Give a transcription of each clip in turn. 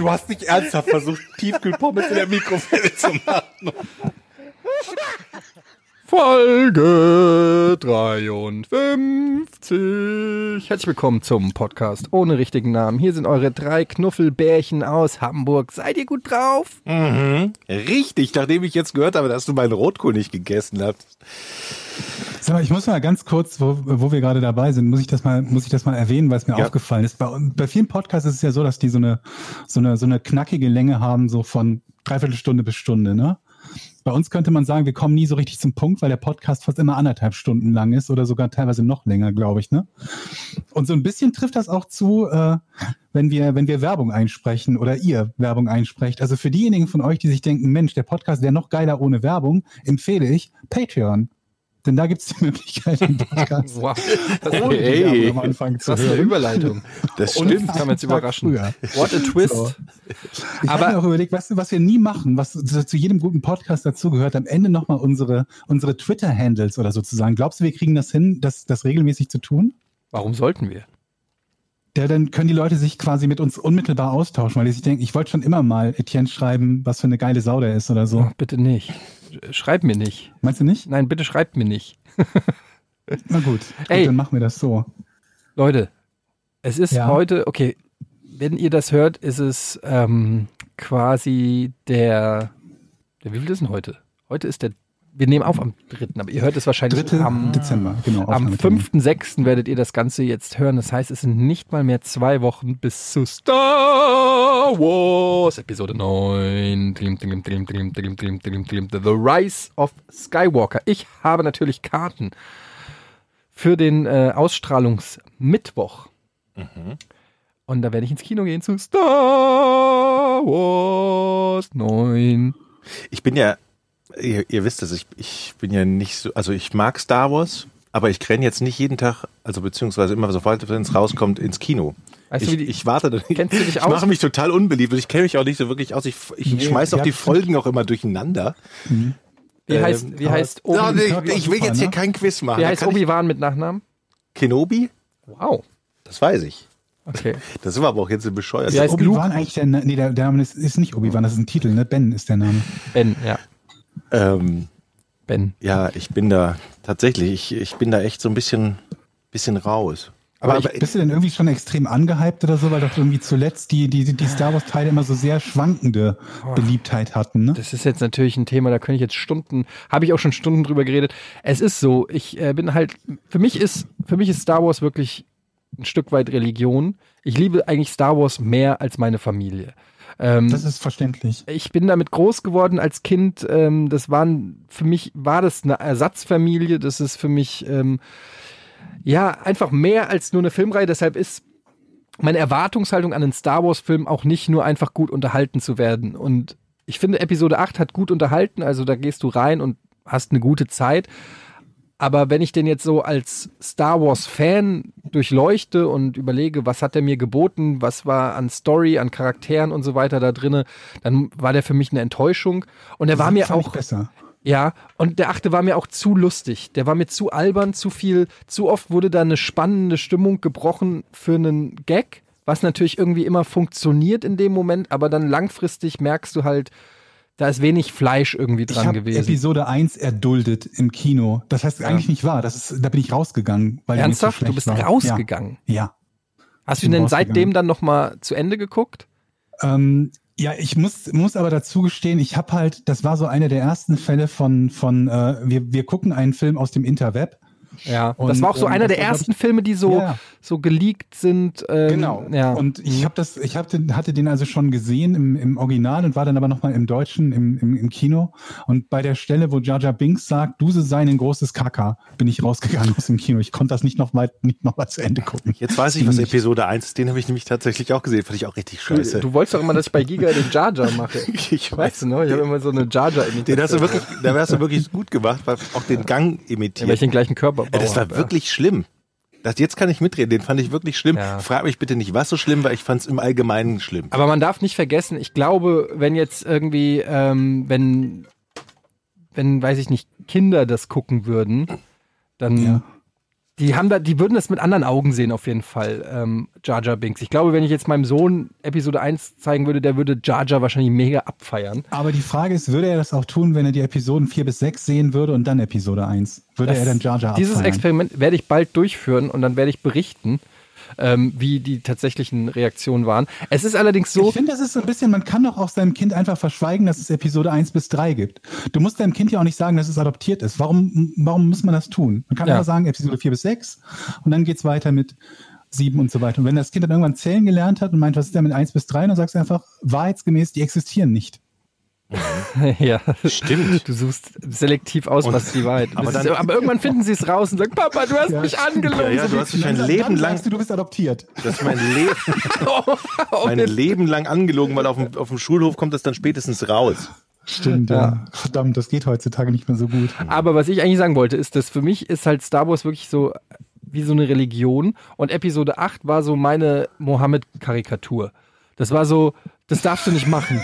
Du hast nicht ernsthaft versucht, Tiefkühlpommes in der Mikrowelle zu machen. Folge 53. Herzlich willkommen zum Podcast ohne richtigen Namen. Hier sind eure drei Knuffelbärchen aus Hamburg. Seid ihr gut drauf? Mhm. Richtig, nachdem ich jetzt gehört habe, dass du meinen Rotkohl nicht gegessen hast. Sag mal, ich muss mal ganz kurz, wo, wo wir gerade dabei sind, muss ich das mal, muss ich das mal erwähnen, weil es mir Ja. aufgefallen ist. Bei, bei vielen Podcasts ist es ja so, dass die so eine, so eine, so eine knackige Länge haben, so von dreiviertel Stunde bis Stunde, ne? Bei uns könnte man sagen, wir kommen nie so richtig zum Punkt, weil der Podcast fast immer anderthalb Stunden lang ist oder sogar teilweise noch länger, glaube ich, ne? Und so ein bisschen trifft das auch zu, äh, wenn wir, wenn wir Werbung einsprechen oder ihr Werbung einsprecht. Also für diejenigen von euch, die sich denken, Mensch, der Podcast wäre noch geiler ohne Werbung, empfehle ich Patreon. Denn da gibt es die Möglichkeit, den Podcast Wow. ohne die Hey. Am Anfang zu Das ist eine. Überleitung. Das Und stimmt. Das kam jetzt überraschend. früher. What a twist. So. Ich Aber- habe mir auch überlegt, weißt du, was wir nie machen, was zu jedem guten Podcast dazugehört, am Ende nochmal unsere, unsere Twitter-Handles oder sozusagen. Glaubst du, wir kriegen das hin, das, das regelmäßig zu tun? Warum sollten wir? Ja, dann können die Leute sich quasi mit uns unmittelbar austauschen, weil die sich denken, ich wollte schon immer mal Etienne schreiben, was für eine geile Sau der ist oder so. Oh, bitte nicht. Schreib mir nicht. Meinst du nicht? Nein, bitte schreibt mir nicht. Na gut, Ey. gut dann machen wir das so. Leute, es ist Ja. heute, okay, wenn ihr das hört, ist es ähm, quasi der, der, wie viel ist denn heute? Heute ist der, wir nehmen auf am 3., aber ihr hört es wahrscheinlich 3. am, Dezember, genau. am Aufnahmetermin. 5.6. werdet ihr das Ganze jetzt hören. Das heißt, es sind nicht mal mehr zwei Wochen bis zu Star Wars Episode 9. Tlim, tlim, tlim, tlim, tlim, tlim, tlim, tlim, The Rise of Skywalker. Ich habe natürlich Karten für den äh, Ausstrahlungsmittwoch. Und da werde ich ins Kino gehen zu Star Wars 9. Ich bin ja, ihr, ihr wisst es, ich, ich bin ja nicht so, also ich mag Star Wars, aber ich renne jetzt nicht jeden Tag, also beziehungsweise immer sofort, wenn es rauskommt, ins Kino. Weißt du, ich, wie die- ich warte da Kennst du dich ich aus? mache mich total unbeliebt und ich kenne mich auch nicht so wirklich aus. Ich, ich Nee, schmeiß auch die Folgen auch immer durcheinander. Wie Ähm, heißt, wie heißt, Obi, nee, ich will super, jetzt hier ne? kein Quiz machen. wie heißt ich- Obi-Wan mit Nachnamen? Kenobi? Wow. Das weiß ich. Okay. Das war aber auch jetzt ein bescheuert. Wie heißt Obi-Wan eigentlich der, Na- nee, der, der Name ist, ist nicht Obi-Wan, das ist ein Titel, ne? Ben ist der Name. Ben, ja. Ähm, Ben. ja, ich bin da tatsächlich, ich, ich bin da echt so ein bisschen, bisschen raus. Aber, Aber, ich, bist du denn irgendwie schon extrem angehypt oder so, weil doch irgendwie zuletzt die, die, die Star Wars-Teile immer so sehr schwankende Beliebtheit hatten, ne? Das ist jetzt natürlich ein Thema, da könnte ich jetzt Stunden, habe ich auch schon Stunden drüber geredet. Es ist so, ich äh, bin halt, für mich ist, für mich ist Star Wars wirklich ein Stück weit Religion. Ich liebe eigentlich Star Wars mehr als meine Familie. Ähm, Das ist verständlich. ich bin damit groß geworden als Kind. Ähm, das waren für mich war das eine Ersatzfamilie. Das ist für mich ähm, ja einfach mehr als nur eine Filmreihe. Deshalb ist meine Erwartungshaltung an einen Star Wars Film auch nicht nur einfach gut unterhalten zu werden. Und ich finde Episode 8 hat gut unterhalten. Also da gehst du rein und hast eine gute Zeit. Aber wenn ich den jetzt so als Star Wars Fan durchleuchte und überlege, was hat er mir geboten, was war an Story, an Charakteren und so weiter da drinne, dann war der für mich eine Enttäuschung. Und er war mir auch, besser. ja, und der achte war mir auch zu lustig. Der war mir zu albern, zu viel, zu oft wurde da eine spannende Stimmung gebrochen für einen Gag, was natürlich irgendwie immer funktioniert in dem Moment, aber dann langfristig merkst du halt, da ist wenig Fleisch irgendwie Ich dran habe gewesen. Episode 1 erduldet im Kino. Das heißt eigentlich nicht wahr. Das ist, da bin ich rausgegangen. Weil Ernsthaft? Du bist war. rausgegangen. Ja. ja. Hast du denn seitdem dann nochmal zu Ende geguckt? Ähm, ja, ich muss, muss aber dazu gestehen, ich habe halt, das war so einer der ersten Fälle von, von äh, wir, wir gucken einen Film aus dem Interweb Ja, Und, das war auch so ähm, einer der ersten Filme, die so, Ja. so geleakt sind. Ähm, Genau. Ja. Und ich habe das, ich hab den, hatte den also schon gesehen im, im Original und war dann aber nochmal im Deutschen im, im, im Kino. Und bei der Stelle, wo Jar Jar Binks sagt, Duse sei ein großes Kaka, bin ich rausgegangen aus dem Kino. Ich konnte das nicht noch mal, nicht noch mal zu Ende gucken. Jetzt weiß ich, was Episode 1 ist. Den habe ich nämlich tatsächlich auch gesehen. Fand ich auch richtig scheiße. du wolltest doch immer, dass ich bei Giga den Jar Jar mache. ich Weißt du noch? Ich habe immer so eine Jar Jar imitation. Den hast du wirklich, da hast du wirklich gut gemacht, weil auch den Gang imitiert. Ja, weil ich den gleichen Körper Ja, das war wirklich schlimm. Das, jetzt kann ich mitreden, den fand ich wirklich schlimm. Ja. Frag mich bitte nicht, was so schlimm war, ich fand es im Allgemeinen schlimm. Aber man darf nicht vergessen, ich glaube, wenn jetzt irgendwie, ähm, wenn, wenn, weiß ich nicht, Kinder das gucken würden, dann, Ja. Die haben da, die würden das mit anderen Augen sehen auf jeden Fall, ähm, Jar Jar Binks. Ich glaube, wenn ich jetzt meinem Sohn Episode 1 zeigen würde, der würde Jar Jar wahrscheinlich mega abfeiern. Aber die Frage ist, würde er das auch tun, wenn er die Episoden 4 bis 6 sehen würde und dann Episode 1? Würde er dann Jar Jar Dieses abfeiern? Experiment werde ich bald durchführen und dann werde ich berichten, ähm, wie die tatsächlichen Reaktionen waren. Es ist allerdings so, Ich finde, das ist so ein bisschen, man kann doch auch seinem Kind einfach verschweigen, dass es Episode 1 bis 3 gibt. Du musst deinem Kind ja auch nicht sagen, dass es adoptiert ist. Warum, warum muss man das tun? Man kann Ja. einfach sagen, Episode 4 bis 6 und dann geht's weiter mit 7 und so weiter. Und wenn das Kind dann irgendwann zählen gelernt hat und meint, was ist denn mit 1 bis 3, dann sagst du einfach, wahrheitsgemäß, die existieren nicht. ja, Stimmt. Du suchst selektiv aus, Und- was die Wahrheit aber ist. dann- aber irgendwann finden sie es raus und sagen, Papa, du hast Ja, mich angelogen. Ja, ja, du hast mich mein Leben lang, sagst du, du bist adoptiert. das ist mein, Le mein Leben lang angelogen, weil auf dem, auf dem Schulhof kommt das dann spätestens raus. Stimmt, ja. Verdammt, das geht heutzutage nicht mehr so gut. Aber was ich eigentlich sagen wollte, ist, dass für mich ist halt Star Wars wirklich so wie so eine Religion und Episode 8 war so meine Mohammed-Karikatur. Das war so, das darfst du nicht machen.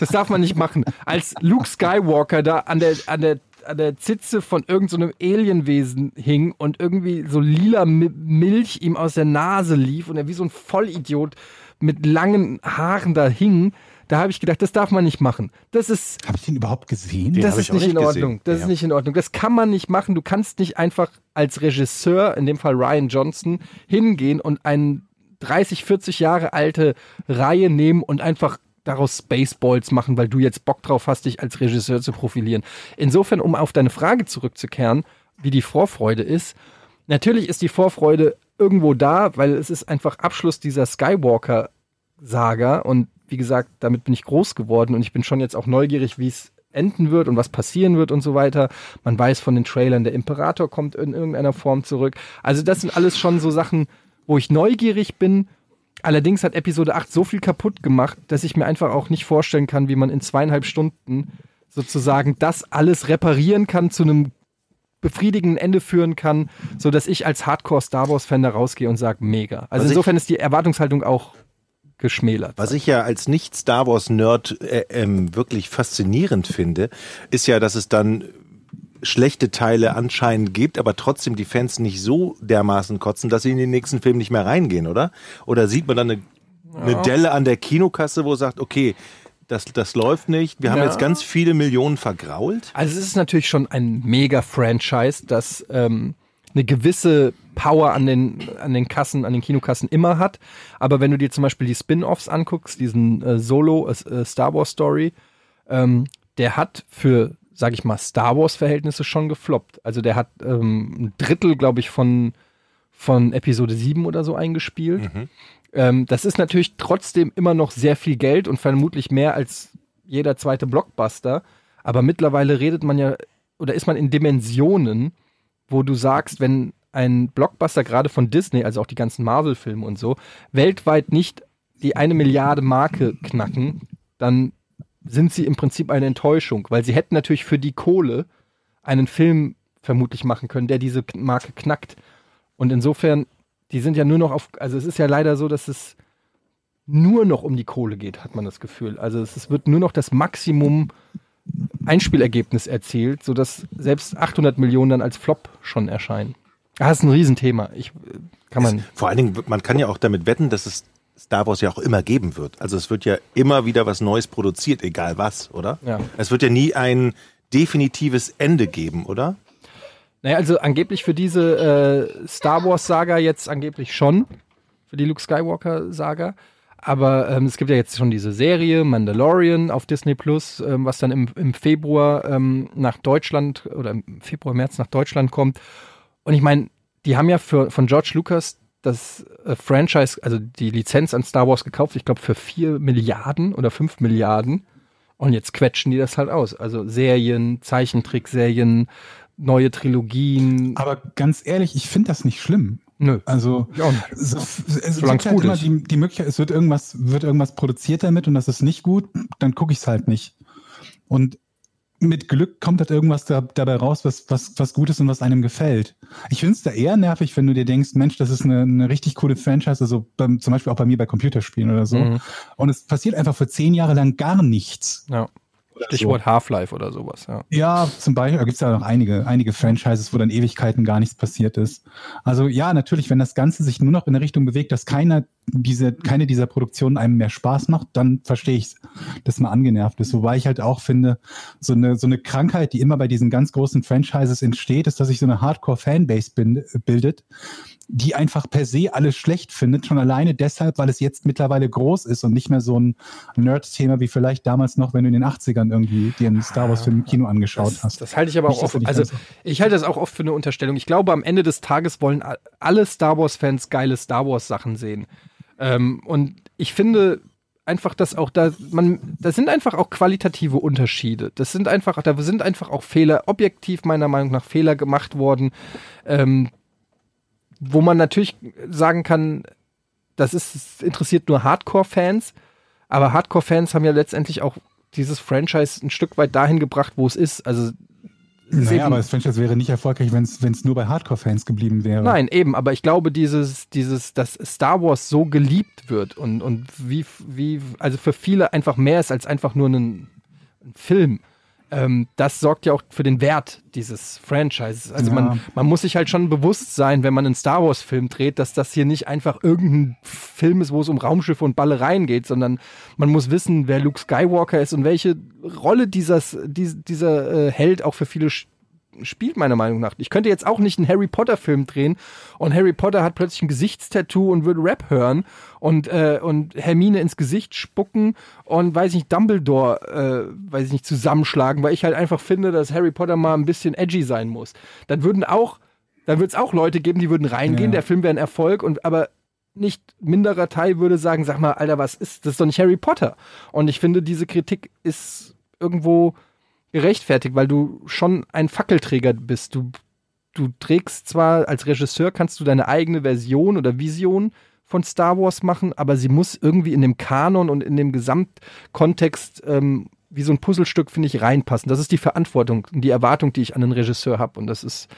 Das darf man nicht machen. Als Luke Skywalker da an der, an der, an der Zitze von irgendeinem so Alienwesen hing und irgendwie so lila Mi- Milch ihm aus der Nase lief und er wie so ein Vollidiot mit langen Haaren da hing, da habe ich gedacht, das darf man nicht machen. Das ist, Habe ich den überhaupt gesehen? Den das ist ich auch nicht in nicht Ordnung. gesehen. Das Ja. ist nicht in Ordnung. Das kann man nicht machen. Du kannst nicht einfach als Regisseur, in dem Fall Ryan Johnson, hingehen und eine 30, 40 Jahre alte Reihe nehmen und einfach daraus Spaceballs machen, weil du jetzt Bock drauf hast, dich als Regisseur zu profilieren. Insofern, um auf deine Frage zurückzukehren, wie die Vorfreude ist, natürlich ist die Vorfreude irgendwo da, weil es ist einfach Abschluss dieser Skywalker-Saga und wie gesagt, damit bin ich groß geworden und ich bin schon jetzt auch neugierig, wie es enden wird und was passieren wird und so weiter. Man weiß von den Trailern, der Imperator kommt in irgendeiner Form zurück. Also das sind alles schon so Sachen, wo ich neugierig bin. Allerdings hat Episode 8 so viel kaputt gemacht, dass ich mir einfach auch nicht vorstellen kann, wie man in zweieinhalb Stunden sozusagen das alles reparieren kann, zu einem befriedigenden Ende führen kann, so dass ich als Hardcore Star Wars Fan da rausgehe und sage mega. Also Was insofern ist die Erwartungshaltung auch geschmälert. Was ich ja als Nicht-Star Wars-Nerd äh, ähm, wirklich faszinierend finde, ist ja, dass es dann schlechte Teile anscheinend gibt, aber trotzdem die Fans nicht so dermaßen kotzen, dass sie in den nächsten Film nicht mehr reingehen, oder? Oder sieht man dann eine, eine Delle an der Kinokasse, wo sagt, okay, das, das läuft nicht, wir haben Ja. jetzt ganz viele Millionen vergrault? Also es ist natürlich schon ein Mega-Franchise, das ähm, eine gewisse Power an den, an den Kassen, an den Kinokassen immer hat. Aber wenn du dir zum Beispiel die Spin-Offs anguckst, diesen äh, Solo äh, Star Wars Story, ähm, der hat für, sag ich mal, Star Wars-Verhältnisse schon gefloppt. Also der hat ähm, ein Drittel, glaube ich, von, von Episode 7 oder so eingespielt. Ähm, das ist natürlich trotzdem immer noch sehr viel Geld und vermutlich mehr als jeder zweite Blockbuster. Aber mittlerweile redet man ja, oder ist man in Dimensionen, wo du sagst, wenn ein Blockbuster gerade von Disney, also auch die ganzen Marvel-Filme und so, weltweit nicht die eine Milliarde Marke knacken, dann sind sie im Prinzip eine Enttäuschung, weil sie hätten natürlich für die Kohle einen Film vermutlich machen können, der diese Marke knackt. Und insofern, die sind ja nur noch auf, also es ist ja leider so, dass es nur noch um die Kohle geht, hat man das Gefühl. Also es, es wird nur noch das Maximum Einspielergebnis erzielt, sodass selbst 800 Millionen dann als Flop schon erscheinen. Das ist ein Riesenthema. Ich, äh, kann man. Vor allen Dingen, man kann ja auch damit wetten, dass es Star Wars ja auch immer geben wird. Also es wird ja immer wieder was Neues produziert, egal was, oder? Ja. Es wird ja nie ein definitives Ende geben, oder? Naja, also angeblich für diese äh, Star Wars-Saga jetzt angeblich schon. Für die Luke Skywalker-Saga. Aber ähm, es gibt ja jetzt schon diese Serie Mandalorian auf Disney Plus, ähm, was dann im, im Februar ähm, nach Deutschland oder im Februar, März nach Deutschland kommt. Und ich meine, die haben ja für, von George Lucas das äh, Franchise, also die Lizenz an Star Wars gekauft, ich glaube für 4 Milliarden oder 5 Milliarden. Und jetzt quetschen die das halt aus. Also Serien, Zeichentrickserien, neue Trilogien. Aber ganz ehrlich, ich finde das nicht schlimm. Nö. Also es, es Solang's gibt halt gut immer ist. die, die Möglichkeit, es wird irgendwas, wird irgendwas produziert damit und das ist nicht gut, dann gucke ich es halt nicht. Und mit Glück kommt halt irgendwas da, dabei raus, was, was, was gut ist und was einem gefällt. Ich finde es da eher nervig, wenn du dir denkst, Mensch, das ist eine, eine richtig coole Franchise, also beim, zum Beispiel auch bei mir bei Computerspielen oder so. Mhm. Und es passiert einfach für zehn Jahre lang gar nichts. ja. Stichwort Half-Life oder sowas, ja. Ja, zum Beispiel, da gibt es ja noch einige, einige Franchises, wo dann Ewigkeiten gar nichts passiert ist. Also ja, natürlich, wenn das Ganze sich nur noch in eine Richtung bewegt, dass keiner diese, keine dieser Produktionen einem mehr Spaß macht, dann verstehe ich dass man angenervt ist. Wobei ich halt auch finde, so eine, so eine Krankheit, die immer bei diesen ganz großen Franchises entsteht, ist, dass sich so eine Hardcore-Fanbase bildet, die einfach per se alles schlecht findet, schon alleine deshalb, weil es jetzt mittlerweile groß ist und nicht mehr so ein Nerd-Thema wie vielleicht damals noch, wenn du in den 80ern irgendwie dir einen Star Wars-Film im Kino angeschaut Das, hast. das halte ich aber Nicht, auch oft, also ich halte das auch oft für eine Unterstellung. Ich glaube, am Ende des Tages wollen alle Star Wars-Fans geile Star Wars-Sachen sehen. Ähm, und ich finde einfach, dass auch da, man, da sind einfach auch qualitative Unterschiede. Das sind einfach, da sind einfach auch Fehler, objektiv meiner Meinung nach Fehler gemacht worden, ähm, wo man natürlich sagen kann, das ist, das interessiert nur Hardcore-Fans, aber Hardcore-Fans haben ja letztendlich auch dieses Franchise ein Stück weit dahin gebracht, wo es ist. Also Naja, aber das Franchise wäre nicht erfolgreich, wenn es nur bei Hardcore-Fans geblieben wäre. Nein, eben, aber ich glaube, dieses, dieses, dass Star Wars so geliebt wird und, und wie, wie, also für viele einfach mehr ist als einfach nur ein, ein Film. Ähm, das sorgt ja auch für den Wert dieses Franchises. Also Ja. man, man muss sich halt schon bewusst sein, wenn man einen Star Wars-Film dreht, dass das hier nicht einfach irgendein Film ist, wo es um Raumschiffe und Ballereien geht, sondern man muss wissen, wer Luke Skywalker ist und welche Rolle dieses, dies, dieser äh, Held auch für viele sch- spielt, meiner Meinung nach. Ich könnte jetzt auch nicht einen Harry Potter-Film drehen und Harry Potter hat plötzlich ein Gesichtstattoo und würde Rap hören und, äh, und Hermine ins Gesicht spucken und weiß nicht, Dumbledore, äh, weiß ich nicht, zusammenschlagen, weil ich halt einfach finde, dass Harry Potter mal ein bisschen edgy sein muss. Dann würden auch, dann wird es auch Leute geben, die würden reingehen, Ja. der Film wäre ein Erfolg und aber nicht minderer Teil würde sagen, sag mal, Alter, was ist, das ist doch nicht Harry Potter. Und ich finde, diese Kritik ist irgendwo gerechtfertigt, weil du schon ein Fackelträger bist. Du, du trägst zwar als Regisseur kannst du deine eigene Version oder Vision von Star Wars machen, aber sie muss irgendwie in dem Kanon und in dem Gesamtkontext ähm, wie so ein Puzzlestück, finde ich, reinpassen. Das ist die Verantwortung und die Erwartung, die ich an den Regisseur habe. Und das ist,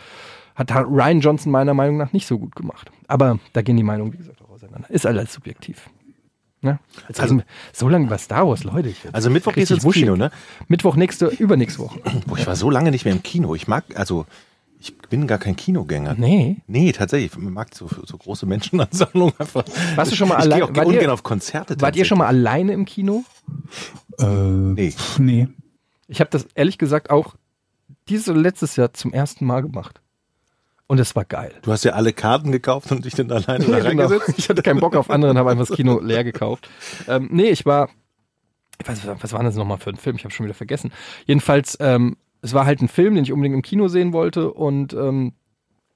hat Ryan Johnson meiner Meinung nach nicht so gut gemacht. Aber da gehen die Meinungen, wie gesagt, auch auseinander. Ist alles subjektiv. Ne? Jetzt Also- wir so lange über Star Wars, Leute. Ich Also Mittwoch geht's richtig ins. Kino, ne? Mittwoch nächste, übernächste Woche. Boah, ich war so lange nicht mehr im Kino. Ich mag, also, ich bin gar kein Kinogänger. Nee. Nee, tatsächlich. Ich mag so, so große Menschenansammlungen einfach. Warst du schon mal ich allein- gehe ungern auf Konzerte. Wart ihr schon mal alleine im Kino? Äh, Nee. nee. Ich habe das ehrlich gesagt auch dieses oder letztes Jahr zum ersten Mal gemacht. Und es war geil. Du hast ja alle Karten gekauft und dich dann alleine da genau. reingesetzt. Ich hatte keinen Bock auf anderen, habe einfach das Kino leer gekauft. Ähm, nee, ich war, ich weiß, was war das nochmal für ein Film? Ich habe schon wieder vergessen. Jedenfalls, ähm, es war halt ein Film, den ich unbedingt im Kino sehen wollte und ähm,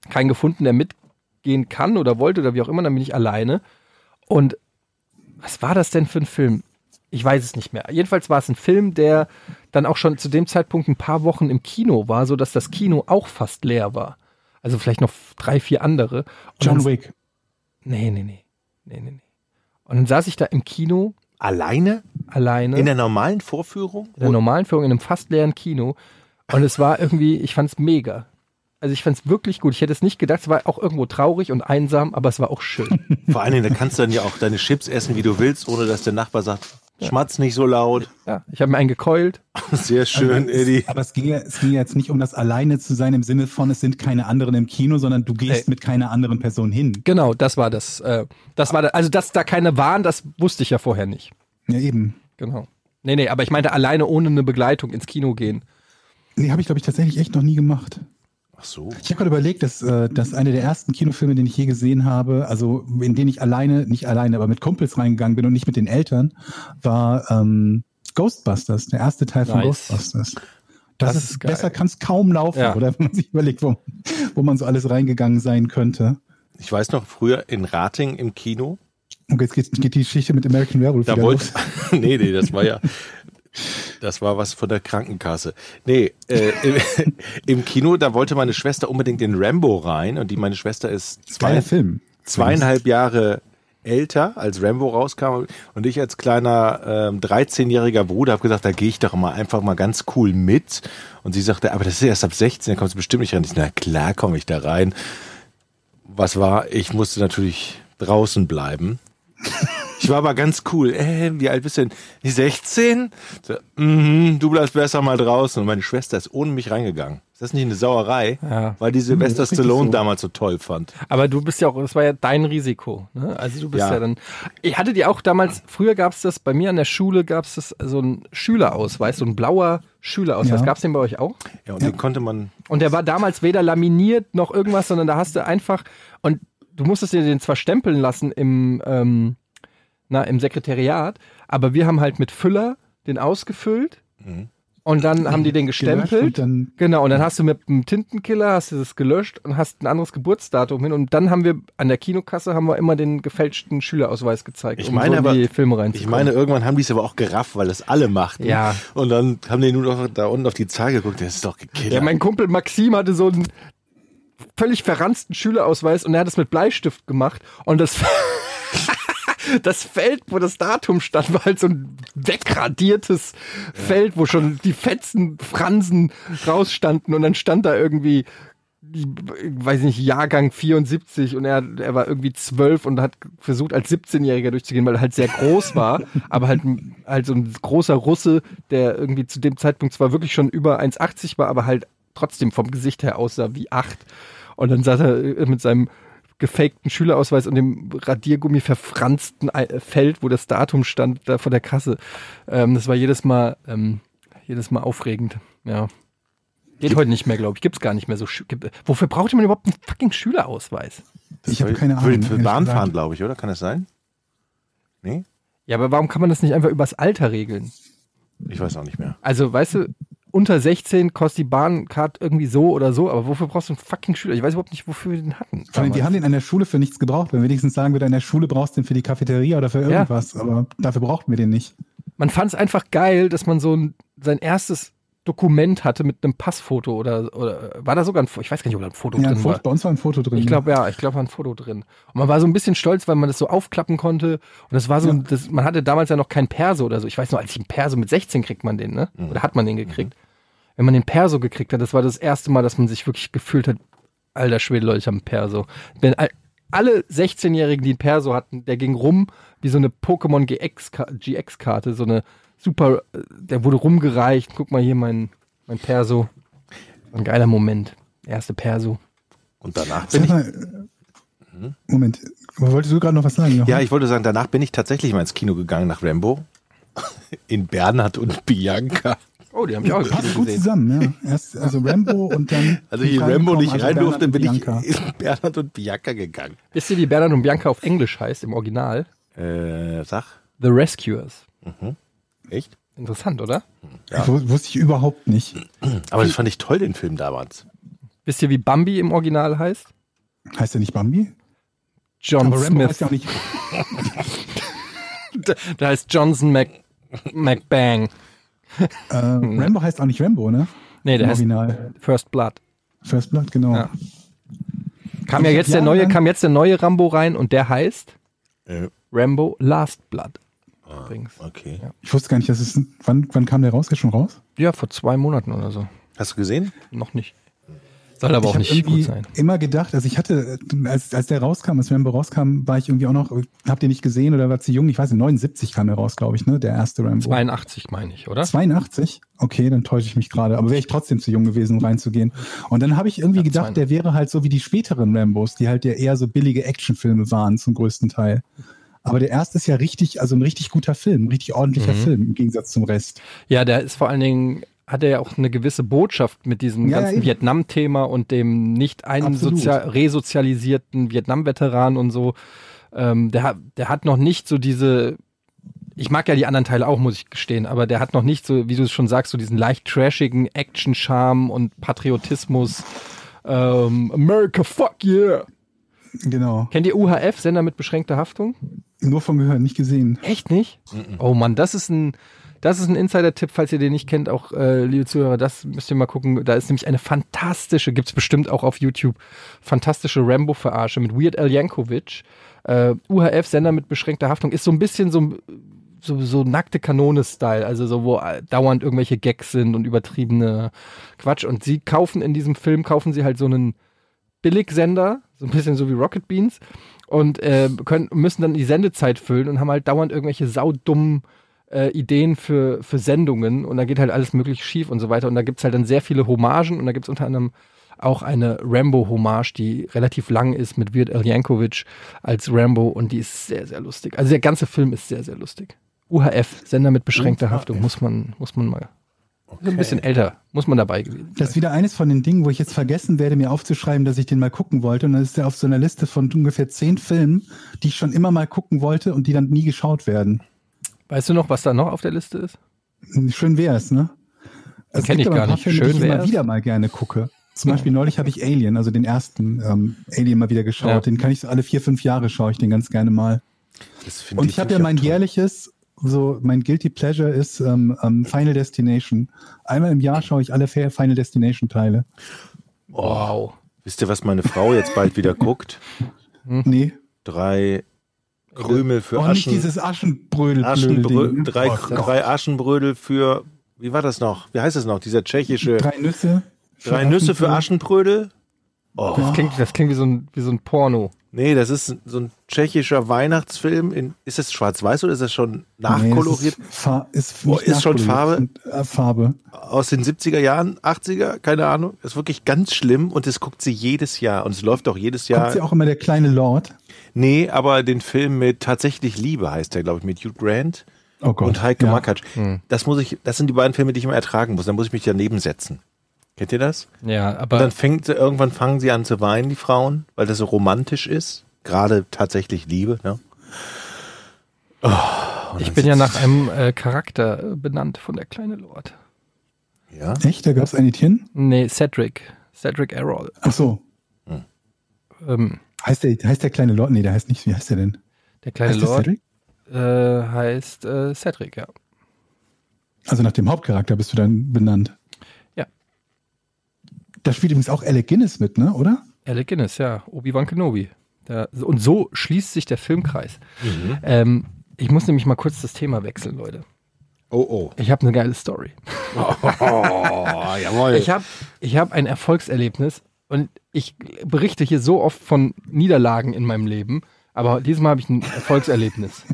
keinen gefunden, der mitgehen kann oder wollte oder wie auch immer. Dann bin ich alleine. Und was war das denn für ein Film? Ich weiß es nicht mehr. Jedenfalls war es ein Film, der dann auch schon zu dem Zeitpunkt ein paar Wochen im Kino war, so dass das Kino auch fast leer war. Also vielleicht noch drei, vier andere. Und John dann- Wick. Nee, nee, nee. Nee, nee, nee. Und dann saß ich da im Kino Alleine? alleine In der normalen Vorführung? in der normalen Führung in einem fast leeren Kino. Und es war irgendwie, ich fand es mega. Also ich fand es wirklich gut. Ich hätte es nicht gedacht, es war auch irgendwo traurig und einsam, aber es war auch schön. Vor allen Dingen, da kannst du dann ja auch deine Chips essen, wie du willst, ohne dass der Nachbar sagt, schmatz nicht so laut. Ja, ich habe mir einen gekeult. Sehr schön, es, Eddie. Aber es ging, ja, es ging ja jetzt nicht um das alleine zu sein im Sinne von, es sind keine anderen im Kino, sondern du gehst Ey. mit keiner anderen Person hin. Genau, das war das. Äh, das war da, also dass da keine waren, das wusste ich ja vorher nicht. Ja, eben. Genau. Nee, nee, aber ich meinte alleine ohne eine Begleitung ins Kino gehen. Nee, habe ich, glaube ich, tatsächlich echt noch nie gemacht. Ach so. Ich habe gerade überlegt, dass, äh, dass einer der ersten Kinofilme, den ich je gesehen habe, also in den ich alleine, nicht alleine, aber mit Kumpels reingegangen bin und nicht mit den Eltern, war ähm, Ghostbusters, der erste Teil von Nice. Ghostbusters. Das, Das ist, ist geil. besser kann es kaum laufen, Ja. oder wenn man sich überlegt, wo, wo man so alles reingegangen sein könnte. Ich weiß noch, früher in Rating im Kino, Und jetzt geht, geht die Geschichte mit American Werewolf da wieder wollte, los. nee, nee, das war ja, das war was von der Krankenkasse. Nee, äh, im, im Kino, da wollte meine Schwester unbedingt in Rambo rein und die, meine Schwester ist zwei, zweieinhalb Jahre älter, als Rambo rauskam. Und ich als kleiner ähm, 13-jähriger Bruder habe gesagt, da gehe ich doch mal einfach mal ganz cool mit. Und sie sagte, aber das ist erst ab 16, da kommst du bestimmt nicht rein. Ich, na klar komme ich da rein. Was war? Ich musste natürlich draußen bleiben. Ich war aber ganz cool. Äh, wie alt bist du denn? Die 16? So, mhm, du bleibst besser mal draußen. Und meine Schwester ist ohne mich reingegangen. Ist das nicht eine Sauerei? Ja. Weil die Sylvester richtig Stallone so. damals so toll fand. Aber du bist ja auch, das war ja dein Risiko. Ne? Also du bist ja. Ja. dann. Ich hatte die auch damals, früher gab es das, bei mir an der Schule gab es das, so ein Schülerausweis, so ein blauer Schülerausweis. Ja. Gab es den bei euch auch? Ja, und den konnte man Und der war damals weder laminiert noch irgendwas, sondern da hast du einfach, und du musstest dir den zwar stempeln lassen im, ähm, na, im Sekretariat, aber wir haben halt mit Füller den ausgefüllt und dann haben die den gestempelt. und dann- genau, und dann hast du mit einem Tintenkiller hast du das gelöscht und hast ein anderes Geburtsdatum hin und dann haben wir an der Kinokasse haben wir immer den gefälschten Schülerausweis gezeigt, Ich um meine so in aber- die Filme Ich reinzukommen. meine, irgendwann haben die es aber auch gerafft, weil das alle machten. Ja. Und dann haben die nur noch da unten auf die Zahl geguckt. Das ist doch gekillt. Ja, mein Kumpel Maxim hatte so einen völlig verranzten Schülerausweis und er hat es mit Bleistift gemacht und das das Feld, wo das Datum stand, war halt so ein wegradiertes Feld, wo schon die fetzen Fransen rausstanden und dann stand da irgendwie ich weiß nicht, Jahrgang 74 und er, er war irgendwie 12 und hat versucht als 17-Jähriger durchzugehen, weil er halt sehr groß war, aber halt, halt so ein großer Russe, der irgendwie zu dem Zeitpunkt zwar wirklich schon über 1,80 war, aber halt trotzdem vom Gesicht her aussah wie 8. Und dann saß er mit seinem gefakten Schülerausweis und dem Radiergummi verfransten Ei- Feld, wo das Datum stand, da vor der Kasse. Ähm, das war jedes Mal, ähm, jedes Mal aufregend, ja. Geht heute nicht mehr, glaube ich. Gibt's gar nicht mehr so. Gibt, wofür brauchte man überhaupt einen fucking Schülerausweis? Ich habe keine Für, Ahnung. für ehrlich Bahnfahren, glaube ich, oder? Kann das sein? Nee? Ja, aber warum kann man das nicht einfach übers Alter regeln? Ich weiß auch nicht mehr. Also, weißt du, unter 16 kostet die Bahncard irgendwie so oder so, aber wofür brauchst du einen fucking Schüler? Ich weiß überhaupt nicht, wofür wir den hatten. Vor allem, wir haben den an der Schule für nichts gebraucht. Wenn wir wenigstens sagen würden, an der Schule brauchst du den für die Cafeteria oder für Ja. irgendwas. Aber dafür brauchten wir den nicht. man fand es einfach geil, dass man so ein, sein erstes Dokument hatte mit einem Passfoto oder, oder war da sogar ein Foto? Ich weiß gar nicht, ob da ein Foto Ja, ein drin Foto, war. bei uns war ein Foto drin. Ich glaube ja, ich glaube war ein Foto drin. Und man war so ein bisschen stolz, weil man das so aufklappen konnte. Und das war so, Ja. das, man hatte damals ja noch kein Perso oder so. Ich weiß noch, als ich einen Perso mit 16 kriegt man den, ne? Oder hat man den gekriegt? Wenn man den Perso gekriegt hat, das war das erste Mal, dass man sich wirklich gefühlt hat, alter Schwede, Leute, ich habe einen Perso. Wenn all, alle 16-Jährigen, die einen Perso hatten, der ging rum wie so eine Pokémon GX-Ka- GX-Karte, so eine super, äh, der wurde rumgereicht. Guck mal hier mein, mein Perso. Ein geiler Moment. Erste Perso. Und danach bin ich. mal, Moment, wolltest du gerade noch was sagen? Jochen? Ja, ich wollte sagen, danach bin ich tatsächlich mal ins Kino gegangen nach Rambo. In Bernhard und Bianca. Oh, die haben ich auch Passt gut zusammen, ja. Erst also Rambo und dann. Also ich Rambo nicht also rein durfte, und bin ich Bianca. in Bernhard und Bianca gegangen. Wisst ihr, wie Bernhard und Bianca auf Englisch heißt im Original? Äh, sag. The Rescuers. Echt? Interessant, oder? Ja. Wu- Wusste ich überhaupt nicht. Aber das fand ich toll, den Film damals. Wisst ihr, wie Bambi im Original heißt? Heißt der nicht Bambi? John Aber Rambo Smith. heißt ja auch nicht. Da, da heißt Johnson Mac, McBang. Äh, Rambo heißt auch nicht Rambo, ne? Nee, der Im heißt Original. First Blood. First Blood, genau. Ja. Kam ja jetzt der neue, kam jetzt der neue Rambo rein und der heißt Äh, Rambo Last Blood. Übrigens. okay. Ich wusste gar nicht, dass es. Wann, wann kam der raus? Ist schon raus? Ja, vor zwei Monaten oder so. Hast du gesehen? Noch nicht. Soll aber ich auch nicht gut sein. immer gedacht, also ich hatte, äh, als, als der rauskam, als Rambo rauskam, war ich irgendwie auch noch, habt ihr nicht gesehen oder war zu jung? Ich weiß nicht, 79 kam der raus, glaube ich, ne? Der erste Rambo. 82 meine ich, oder? 82? Okay, dann täusche ich mich gerade. Aber wäre ich trotzdem zu jung gewesen, um reinzugehen. Und dann habe ich irgendwie Ja, gedacht, der wäre halt so wie die späteren Rambos, die halt ja eher so billige Actionfilme waren zum größten Teil. Aber der erste ist ja richtig, also ein richtig guter Film, ein richtig ordentlicher Mhm. Film im Gegensatz zum Rest. Ja, der ist vor allen Dingen, hat er ja auch eine gewisse Botschaft mit diesem Ja, ganzen. Vietnam-Thema und dem nicht einsozial- resozialisierten Vietnam-Veteran und so. Ähm, der, hat, der hat noch nicht so diese, ich mag ja die anderen Teile auch, muss ich gestehen, aber der hat noch nicht so, wie du es schon sagst, so diesen leicht trashigen Action-Charme und Patriotismus Ähm, America, fuck yeah. Genau. Kennt ihr UHF, Sender mit beschränkter Haftung? Nur von gehört, nicht gesehen. Echt nicht? Oh Mann, das ist ein, das ist ein Insider-Tipp, falls ihr den nicht kennt, auch äh, liebe Zuhörer, das müsst ihr mal gucken. Da ist nämlich eine fantastische, gibt's bestimmt auch auf YouTube, fantastische Rambo-Verarsche mit Weird Al Yankovic. Äh, UHF, Sender mit beschränkter Haftung, ist so ein bisschen so, so, so nackte Kanone-Style, also so, wo äh, dauernd irgendwelche Gags sind und übertriebene Quatsch. Und sie kaufen in diesem Film, kaufen sie halt so einen Billigsender, so ein bisschen so wie Rocket Beans, und äh, können, müssen dann die Sendezeit füllen und haben halt dauernd irgendwelche saudummen äh, Ideen für, für Sendungen und da geht halt alles möglich schief und so weiter. Und da gibt's halt dann sehr viele Hommagen und da gibt's unter anderem auch eine Rambo-Hommage, die relativ lang ist mit Weird Al Yankovic als Rambo und die ist sehr, sehr lustig. Also der ganze Film ist sehr, sehr lustig. UHF, Sender mit beschränkter Haftung, muss man, muss man mal. Ist ein bisschen älter, muss man dabei gewesen. Das ist wieder eines von den Dingen, wo ich jetzt vergessen werde, mir aufzuschreiben, dass ich den mal gucken wollte. Und dann ist er auf so einer Liste von ungefähr zehn Filmen, die ich schon immer mal gucken wollte und die dann nie geschaut werden. Weißt du noch, was da noch auf der Liste ist? Schön wär's, ne? Es kenn gibt ich gar ein paar nicht. Filme, Schön die ich immer wär's. wieder mal gerne gucke. Zum Beispiel neulich habe ich Alien, also den ersten ähm, Alien mal wieder geschaut. Ja. Den kann ich so alle vier, fünf Jahre schaue ich den ganz gerne mal. Das finde Und ich habe ja mein jährliches, so mein Guilty Pleasure ist ähm, ähm, Final Destination. Einmal im Jahr schaue ich alle Final Destination Teile. Wow. Wisst ihr, was meine Frau jetzt bald wieder guckt? Nee, Drei Krümel für auch nicht Aschen, dieses Aschenbrödel. Aschenbrö drei, Oh, drei Aschenbrödel für, wie war das noch? Wie heißt es noch? Dieser tschechische, drei, Drei Nüsse. Nüsse für Aschenbrödel? Oh, Das klingt, das klingt wie so ein, wie so ein Porno. Nee, das ist so ein tschechischer Weihnachtsfilm. In, ist das schwarz-weiß oder ist das schon nachkoloriert? Nee, ist, ist, Oh, ist schon Farbe? Äh, Farbe. Aus den 70er Jahren, 80er, keine Ahnung. Das ist wirklich ganz schlimm und das guckt sie jedes Jahr. Und es läuft auch jedes Jahr. Kommt sie auch immer der kleine Lord? Nee, aber den Film mit Tatsächlich Liebe heißt der, glaube ich, mit Hugh Grant Oh Gott. und Heike ja. Makatsch. Das muss ich, das sind die beiden Filme, die ich immer ertragen muss. Da muss ich mich daneben setzen. Kennt ihr das? Ja, Und aber dann fängt sie, irgendwann fangen sie an zu weinen, die Frauen, weil das so romantisch ist. Gerade tatsächlich Liebe, ne? Oh, und ich bin ja nach einem äh, Charakter benannt von der kleine Lord. Ja? Echt? Da gab es ein Etienne? Nee, Cedric. Cedric Errol. Ach so. Ähm, Heißt der, heißt der kleine Lord? Nee, der heißt nicht. Wie heißt der denn? der kleine heißt der Lord Cedric? äh, heißt äh, Cedric, ja. Also nach dem Hauptcharakter bist du dann benannt. Da spielt übrigens auch Alec Guinness mit, ne? Oder? Alec Guinness, ja. Obi-Wan Kenobi. Der, und so schließt sich der Filmkreis. Mhm. Ähm, ich muss nämlich mal kurz das Thema wechseln, Leute. Oh, oh. Ich habe eine geile Story. Oh, jawohl. Ich habe ich hab ein Erfolgserlebnis und ich berichte hier so oft von Niederlagen in meinem Leben, aber dieses Mal habe ich ein Erfolgserlebnis.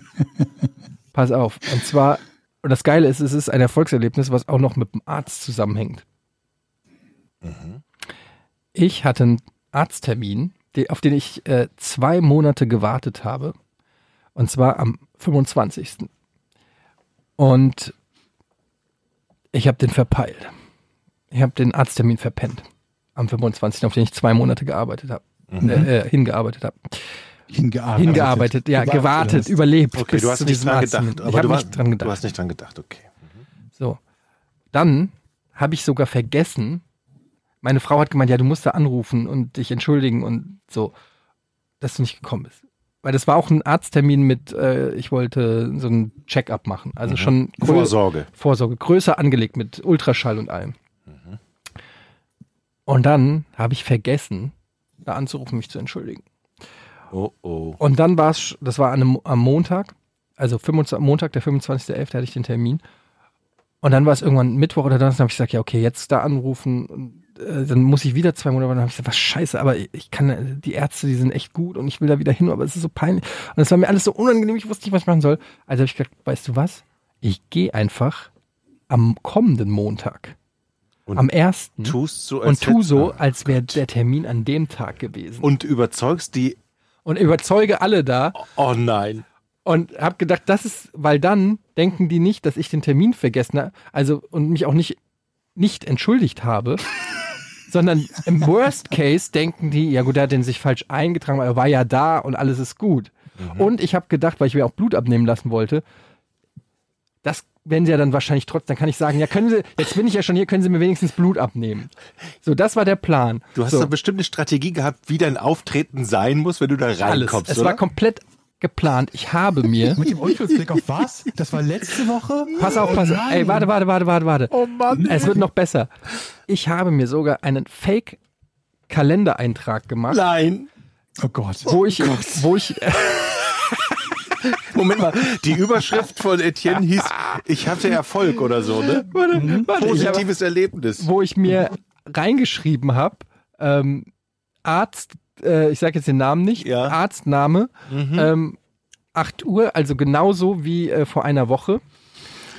Pass auf. Und zwar, und das Geile ist, es ist ein Erfolgserlebnis, was auch noch mit dem Arzt zusammenhängt. Ich hatte einen Arzttermin, auf den ich äh, zwei Monate gewartet habe. Und zwar am 25. Und ich habe den verpeilt. Ich habe den Arzttermin verpennt. Am 25., auf den ich zwei Monate gearbeitet habe. Äh, äh, hingearbeitet habe. Hingearbeitet. Hingearbeitet, ja, Gewartet, gewartet, überlebt. okay, bis du hast zu nicht dran gedacht. Ich Aber du, nicht hast- dran gedacht. du hast nicht dran gedacht, okay. So. Dann habe ich sogar vergessen, meine Frau hat gemeint, ja, du musst da anrufen und dich entschuldigen und so, dass du nicht gekommen bist. Weil das war auch ein Arzttermin mit, äh, ich wollte so ein Check-up machen. Also schon grö- Vorsorge. Vorsorge, größer angelegt mit Ultraschall und allem. Und dann habe ich vergessen, da anzurufen, mich zu entschuldigen. Oh, oh. Und dann war es, das war an einem, am Montag, also 25, Montag, der 25.11. hatte ich den Termin. Und dann war es irgendwann Mittwoch oder Donnerstag, habe ich gesagt, ja, okay, jetzt da anrufen. Und, dann muss ich wieder zwei Monate, warten. dann habe ich gesagt, was scheiße, aber ich kann, äh, die Ärzte, die sind echt gut und ich will da wieder hin, aber es ist so peinlich. Und es war mir alles so unangenehm, ich wusste nicht, was ich machen soll. Also habe ich gesagt, weißt du was? Ich gehe einfach am kommenden Montag, Und am ersten Tust so, als und tu so, Ah, als wäre der Termin an dem Tag gewesen. Und überzeugst die. und überzeuge alle da, Oh nein. und habe gedacht, das ist, weil dann denken die nicht, dass ich den Termin vergessen habe, also und mich auch nicht nicht entschuldigt habe, sondern im Worst Case denken die, ja gut, er hat den sich falsch eingetragen, aber er war ja da und alles ist gut. Und ich habe gedacht, weil ich mir auch Blut abnehmen lassen wollte, das werden sie ja dann wahrscheinlich trotzdem, dann kann ich sagen, ja, können Sie, jetzt bin ich ja schon hier, können Sie mir wenigstens Blut abnehmen. So, das war der Plan. Du hast so, doch bestimmt eine Strategie gehabt, wie dein Auftreten sein muss, wenn du da alles. reinkommst, Es oder? war komplett geplant. Ich habe mir, Mit dem Unschuldsblick auf was? Das war letzte Woche? pass auf, pass auf, ey, warte, warte, warte, warte, warte. oh Mann. Es wird noch besser. Ich habe mir sogar einen Fake-Kalendereintrag gemacht, Nein. Oh Gott. wo ich, wo ich, Moment mal, die Überschrift von Etienne hieß, ich hatte Erfolg oder so, ne? warte, warte, ich habe, Positives Erlebnis. wo ich mir reingeschrieben habe, ähm, Arzt, äh, ich sage jetzt den Namen nicht, Ja. Arztname, ähm, 8 Uhr, also genauso wie äh, vor einer Woche.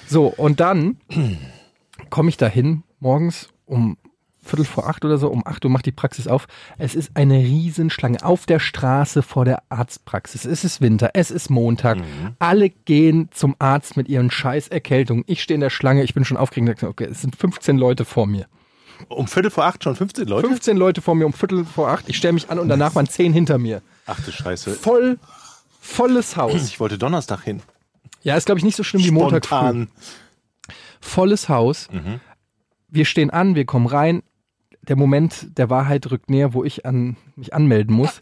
So, und dann komme ich dahin morgens um Viertel vor acht oder so, um acht Uhr macht die Praxis auf. Es ist eine Riesenschlange auf der Straße vor der Arztpraxis. Es ist Winter, es ist Montag. Alle gehen zum Arzt mit ihren scheiß Erkältungen. Ich stehe in der Schlange, ich bin schon aufgeregt. Okay, es sind 15 Leute vor mir. Um Viertel vor acht schon 15 Leute? 15 Leute vor mir um Viertel vor acht. Ich stelle mich an und danach waren 10 hinter mir. Ach du Scheiße. Voll, volles Haus. Ich wollte Donnerstag hin. Ja, ist glaube ich nicht so schlimm wie Montag früh. Spontan. volles Haus. Wir stehen an, wir kommen rein. Der Moment der Wahrheit rückt näher, wo ich an, mich anmelden muss.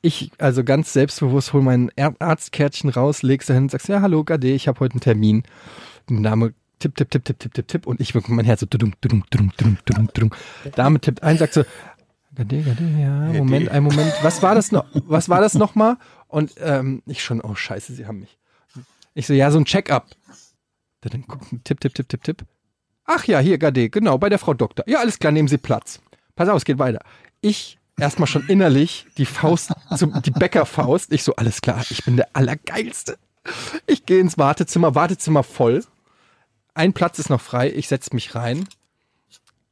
Ich, also ganz selbstbewusst, hole mein Är- Arztkärtchen raus, leg's dahin und sagst, ja, hallo, Gade, ich habe heute einen Termin. Der Name tipp, tipp, tipp, tipp, tipp, tipp, tipp. Und ich wirklich mein Herz so dudum, dudum, dudum, dudum, dudum, dudum. Dame tippt ein, sagt so, Gade, Gade, ja, Moment, ein Moment. Was war das noch? Was war das nochmal? Und ähm, ich schon, oh scheiße, sie haben mich. Ich so, ja, so ein Check-up. Dann guckt, tipp, tipp, tipp, tipp, tipp. Ach ja, hier, Gade, genau, bei der Frau Doktor. Ja, alles klar, nehmen Sie Platz. Pass auf, es geht weiter. Ich erstmal schon innerlich die Faust, so, die Bäckerfaust. Ich so, alles klar, ich bin der Allergeilste. Ich gehe ins Wartezimmer, Wartezimmer voll. Ein Platz ist noch frei, ich setze mich rein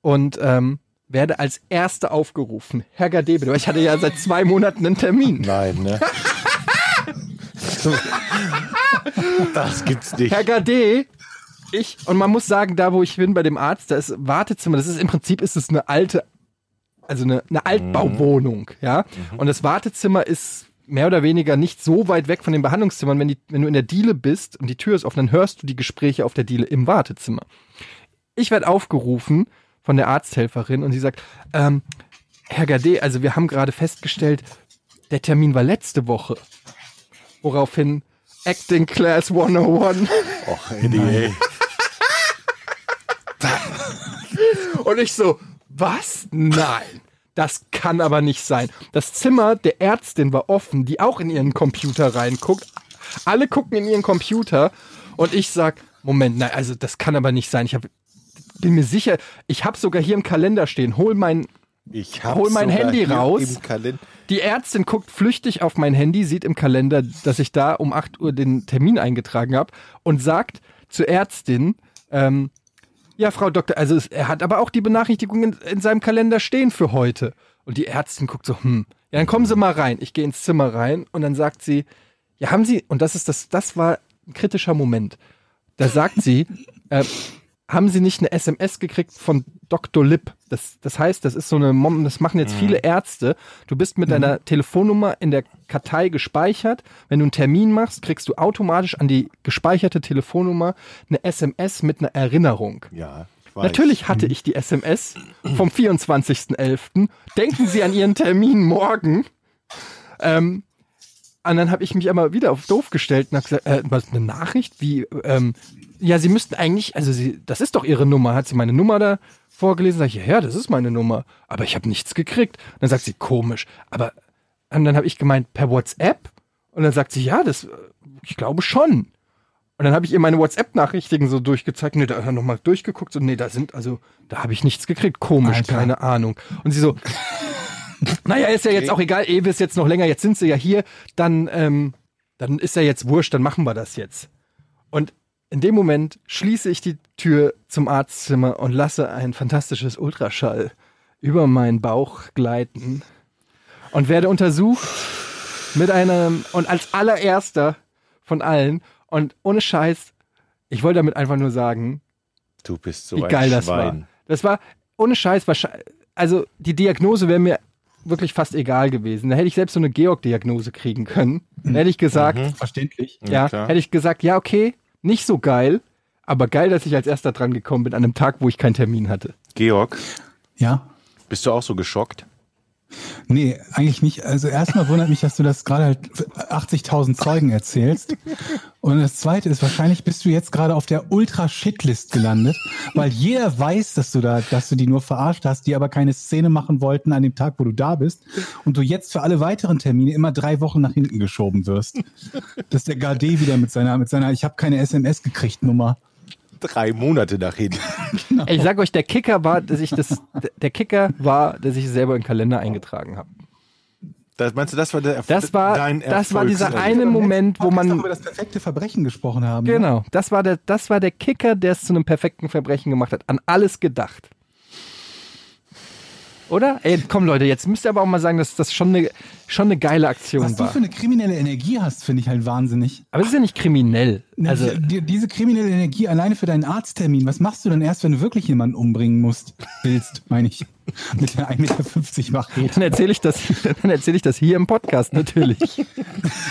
und ähm, werde als Erster aufgerufen. Herr Gade, bitte, weil ich hatte ja seit zwei Monaten einen Termin. Nein, ne? das gibt's nicht. Herr Gade, ich, und man muss sagen, da wo ich bin bei dem Arzt, da ist Wartezimmer, das ist im Prinzip ist es eine alte, also eine, eine Altbauwohnung, ja. Und das Wartezimmer ist mehr oder weniger nicht so weit weg von den Behandlungszimmern. Wenn, die, wenn du in der Diele bist und die Tür ist offen, dann hörst du die Gespräche auf der Diele im Wartezimmer. Ich werde aufgerufen von der Arzthelferin und sie sagt, ähm, Herr Gade, also wir haben gerade festgestellt, der Termin war letzte Woche. Woraufhin Acting Class 101 Och, Eddie. Und ich so, was? Nein. Das kann aber nicht sein. Das Zimmer der Ärztin war offen, die auch in ihren Computer reinguckt. Alle gucken in ihren Computer und ich sag, Moment, nein, also das kann aber nicht sein. Ich hab, bin mir sicher, ich habe sogar hier im Kalender stehen, hol mein Ich Hol mein Handy raus. Die Ärztin guckt flüchtig auf mein Handy, sieht im Kalender, dass ich da um 8 Uhr den Termin eingetragen habe und sagt zur Ärztin, ähm, ja, Frau Doktor, also es, er hat aber auch die Benachrichtigung in, in seinem Kalender stehen für heute. Und die Ärztin guckt so, hm, ja, dann kommen Sie mal rein. Ich gehe ins Zimmer rein und dann sagt sie, ja, haben Sie, und das ist das, das war ein kritischer Moment. Da sagt sie, äh, haben Sie nicht eine SMS gekriegt von Dr. Lipp? Das, das heißt, das ist so eine, Mom- das machen jetzt viele Ärzte. Du bist mit deiner Telefonnummer in der Kartei gespeichert. Wenn du einen Termin machst, kriegst du automatisch an die gespeicherte Telefonnummer eine SMS mit einer Erinnerung. Ja. Natürlich hatte ich die SMS vom 24.11. Denken Sie an Ihren Termin morgen. Ähm, und dann habe ich mich aber wieder auf doof gestellt und habe gesagt, äh, was, eine Nachricht? Wie, ähm, ja, Sie müssten eigentlich, also Sie, das ist doch Ihre Nummer. Hat sie meine Nummer da vorgelesen? Sag ich, ja, ja, das ist meine Nummer. Aber ich habe nichts gekriegt. Und dann sagt sie, komisch. Aber und dann habe ich gemeint, per WhatsApp? Und dann sagt sie, ja, das, äh, ich glaube schon. Und dann habe ich ihr meine WhatsApp-Nachrichten so durchgezeigt. Nee, da hat er nochmal durchgeguckt. So, nee, da sind, also, da habe ich nichts gekriegt. Komisch, Alter. keine Ahnung. Und sie so, naja, ist ja jetzt auch egal, Ewe ist jetzt noch länger, jetzt sind sie ja hier, dann, ähm, dann ist ja jetzt wurscht, dann machen wir das jetzt. Und in dem Moment schließe ich die Tür zum Arztzimmer und lasse ein fantastisches Ultraschall über meinen Bauch gleiten und werde untersucht mit einem und als allererster von allen und ohne Scheiß, ich wollte damit einfach nur sagen, Du bist so wie ein geil das war. Das war ohne Scheiß wahrscheinlich, also die Diagnose wäre mir wirklich fast egal gewesen. Da hätte ich selbst so eine Georg-Diagnose kriegen können. Da hätte ich gesagt, Verständlich. ja, klar. hätte ich gesagt, ja, okay, nicht so geil, Aber geil, dass ich als erster dran gekommen bin an einem Tag, wo ich keinen Termin hatte. Georg, Ja. bist du auch so geschockt? Nee, eigentlich nicht. Also erstmal wundert mich, dass du das gerade halt 80.000 Zeugen erzählst. Und das zweite ist, wahrscheinlich bist du jetzt gerade auf der Ultra-Shitlist gelandet, weil jeder weiß, dass du da, dass du die nur verarscht hast, die aber keine Szene machen wollten an dem Tag, wo du da bist. Und du jetzt für alle weiteren Termine immer drei Wochen nach hinten geschoben wirst. Dass der Gade wieder mit seiner, mit seiner, ich habe keine SMS gekriegt Nummer. Drei Monate nach hinten. Ey, Ich sag euch, der Kicker war, dass ich das, der Kicker war, dass ich es selber in den Kalender eingetragen habe. Das, meinst du, das war der Das war, dein das war dieser eine Moment, wo man, über das perfekte Verbrechen gesprochen haben. ne? genau, das war der, das war der Kicker, der es zu einem perfekten Verbrechen gemacht hat. An alles gedacht. Oder? Ey, komm Leute, jetzt müsst ihr aber auch mal sagen, dass das schon eine, schon eine geile Aktion Was du war. für eine kriminelle Energie hast, finde ich halt wahnsinnig. Aber es ist ja nicht kriminell. Also, die, diese kriminelle Energie alleine für deinen Arzttermin, was machst du denn erst, wenn du wirklich jemanden umbringen musst? Willst, meine ich. Mit der 1,50 Meter Machete. dann erzähle ich das, dann erzähle ich das hier im Podcast natürlich.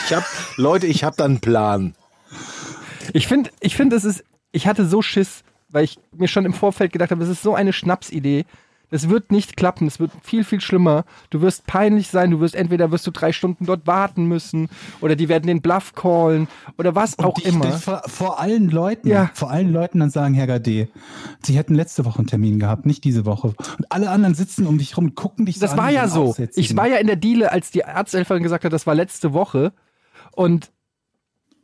Ich hab, Leute, ich habe da einen Plan. Ich finde, ich finde, es ist, ich hatte so Schiss, weil ich mir schon im Vorfeld gedacht habe, es ist so eine Schnapsidee. Das wird nicht klappen, es wird viel, viel schlimmer. Du wirst peinlich sein, du wirst entweder wirst du drei Stunden dort warten müssen oder die werden den Bluff callen oder was auch dich, immer. vor, vor allen Leuten, Ja. vor allen Leuten dann sagen, Herr Gade, Sie hätten letzte Woche einen Termin gehabt, nicht diese Woche. Und alle anderen sitzen um dich rum und gucken dich so Das an war wie ja so. Aussätzigen. Ich war ja in der Diele, als die Arzthelferin gesagt hat, das war letzte Woche. Und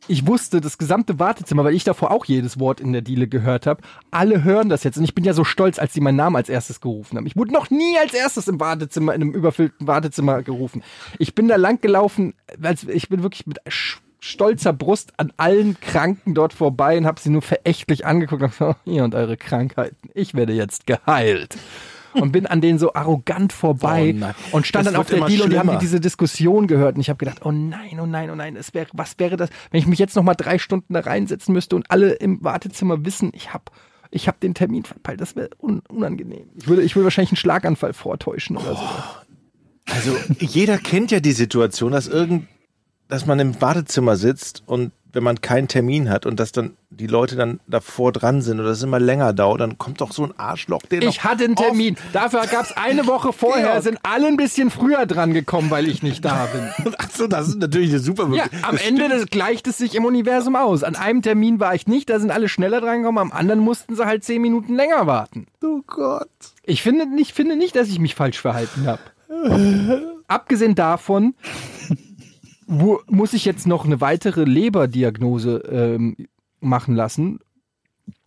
ich wusste, das gesamte Wartezimmer, weil ich davor auch jedes Wort in der Diele gehört habe, alle hören das jetzt. Und ich bin ja so stolz, als sie meinen Namen als erstes gerufen haben. Ich wurde noch nie als erstes im Wartezimmer, in einem überfüllten Wartezimmer gerufen. Ich bin da lang gelaufen, als ich bin wirklich mit stolzer Brust an allen Kranken dort vorbei und habe sie nur verächtlich angeguckt und gesagt, ihr und eure Krankheiten, ich werde jetzt geheilt. Und bin an denen so arrogant vorbei Oh und stand Das dann auf der Diele und die haben diese Diskussion gehört und ich habe gedacht, oh nein, oh nein, oh nein, es wäre, was wäre das, wenn ich mich jetzt noch mal drei Stunden da reinsetzen müsste und alle im Wartezimmer wissen, ich habe ich hab den Termin verpeilt, das wäre un unangenehm. Ich würde, ich würde wahrscheinlich einen Schlaganfall vortäuschen oder so. Also jeder kennt ja die Situation, dass irgend, dass man im Wartezimmer sitzt und wenn man keinen Termin hat und dass dann die Leute dann davor dran sind oder es immer länger dauert, dann kommt doch so ein Arschloch, der Ich hatte einen Termin. Dafür gab es eine Woche vorher, sind alle ein bisschen früher dran gekommen, weil ich nicht da bin. Ach so, das ist natürlich eine super Ja, Möglichkeit. am Ende des, gleicht es sich im Universum aus. An einem Termin war ich nicht, da sind alle schneller dran gekommen, am anderen mussten sie halt zehn Minuten länger warten. Oh Gott. Ich finde nicht, finde nicht, dass ich mich falsch verhalten habe. Abgesehen davon wo, muss ich jetzt noch eine weitere Leberdiagnose ähm, machen lassen,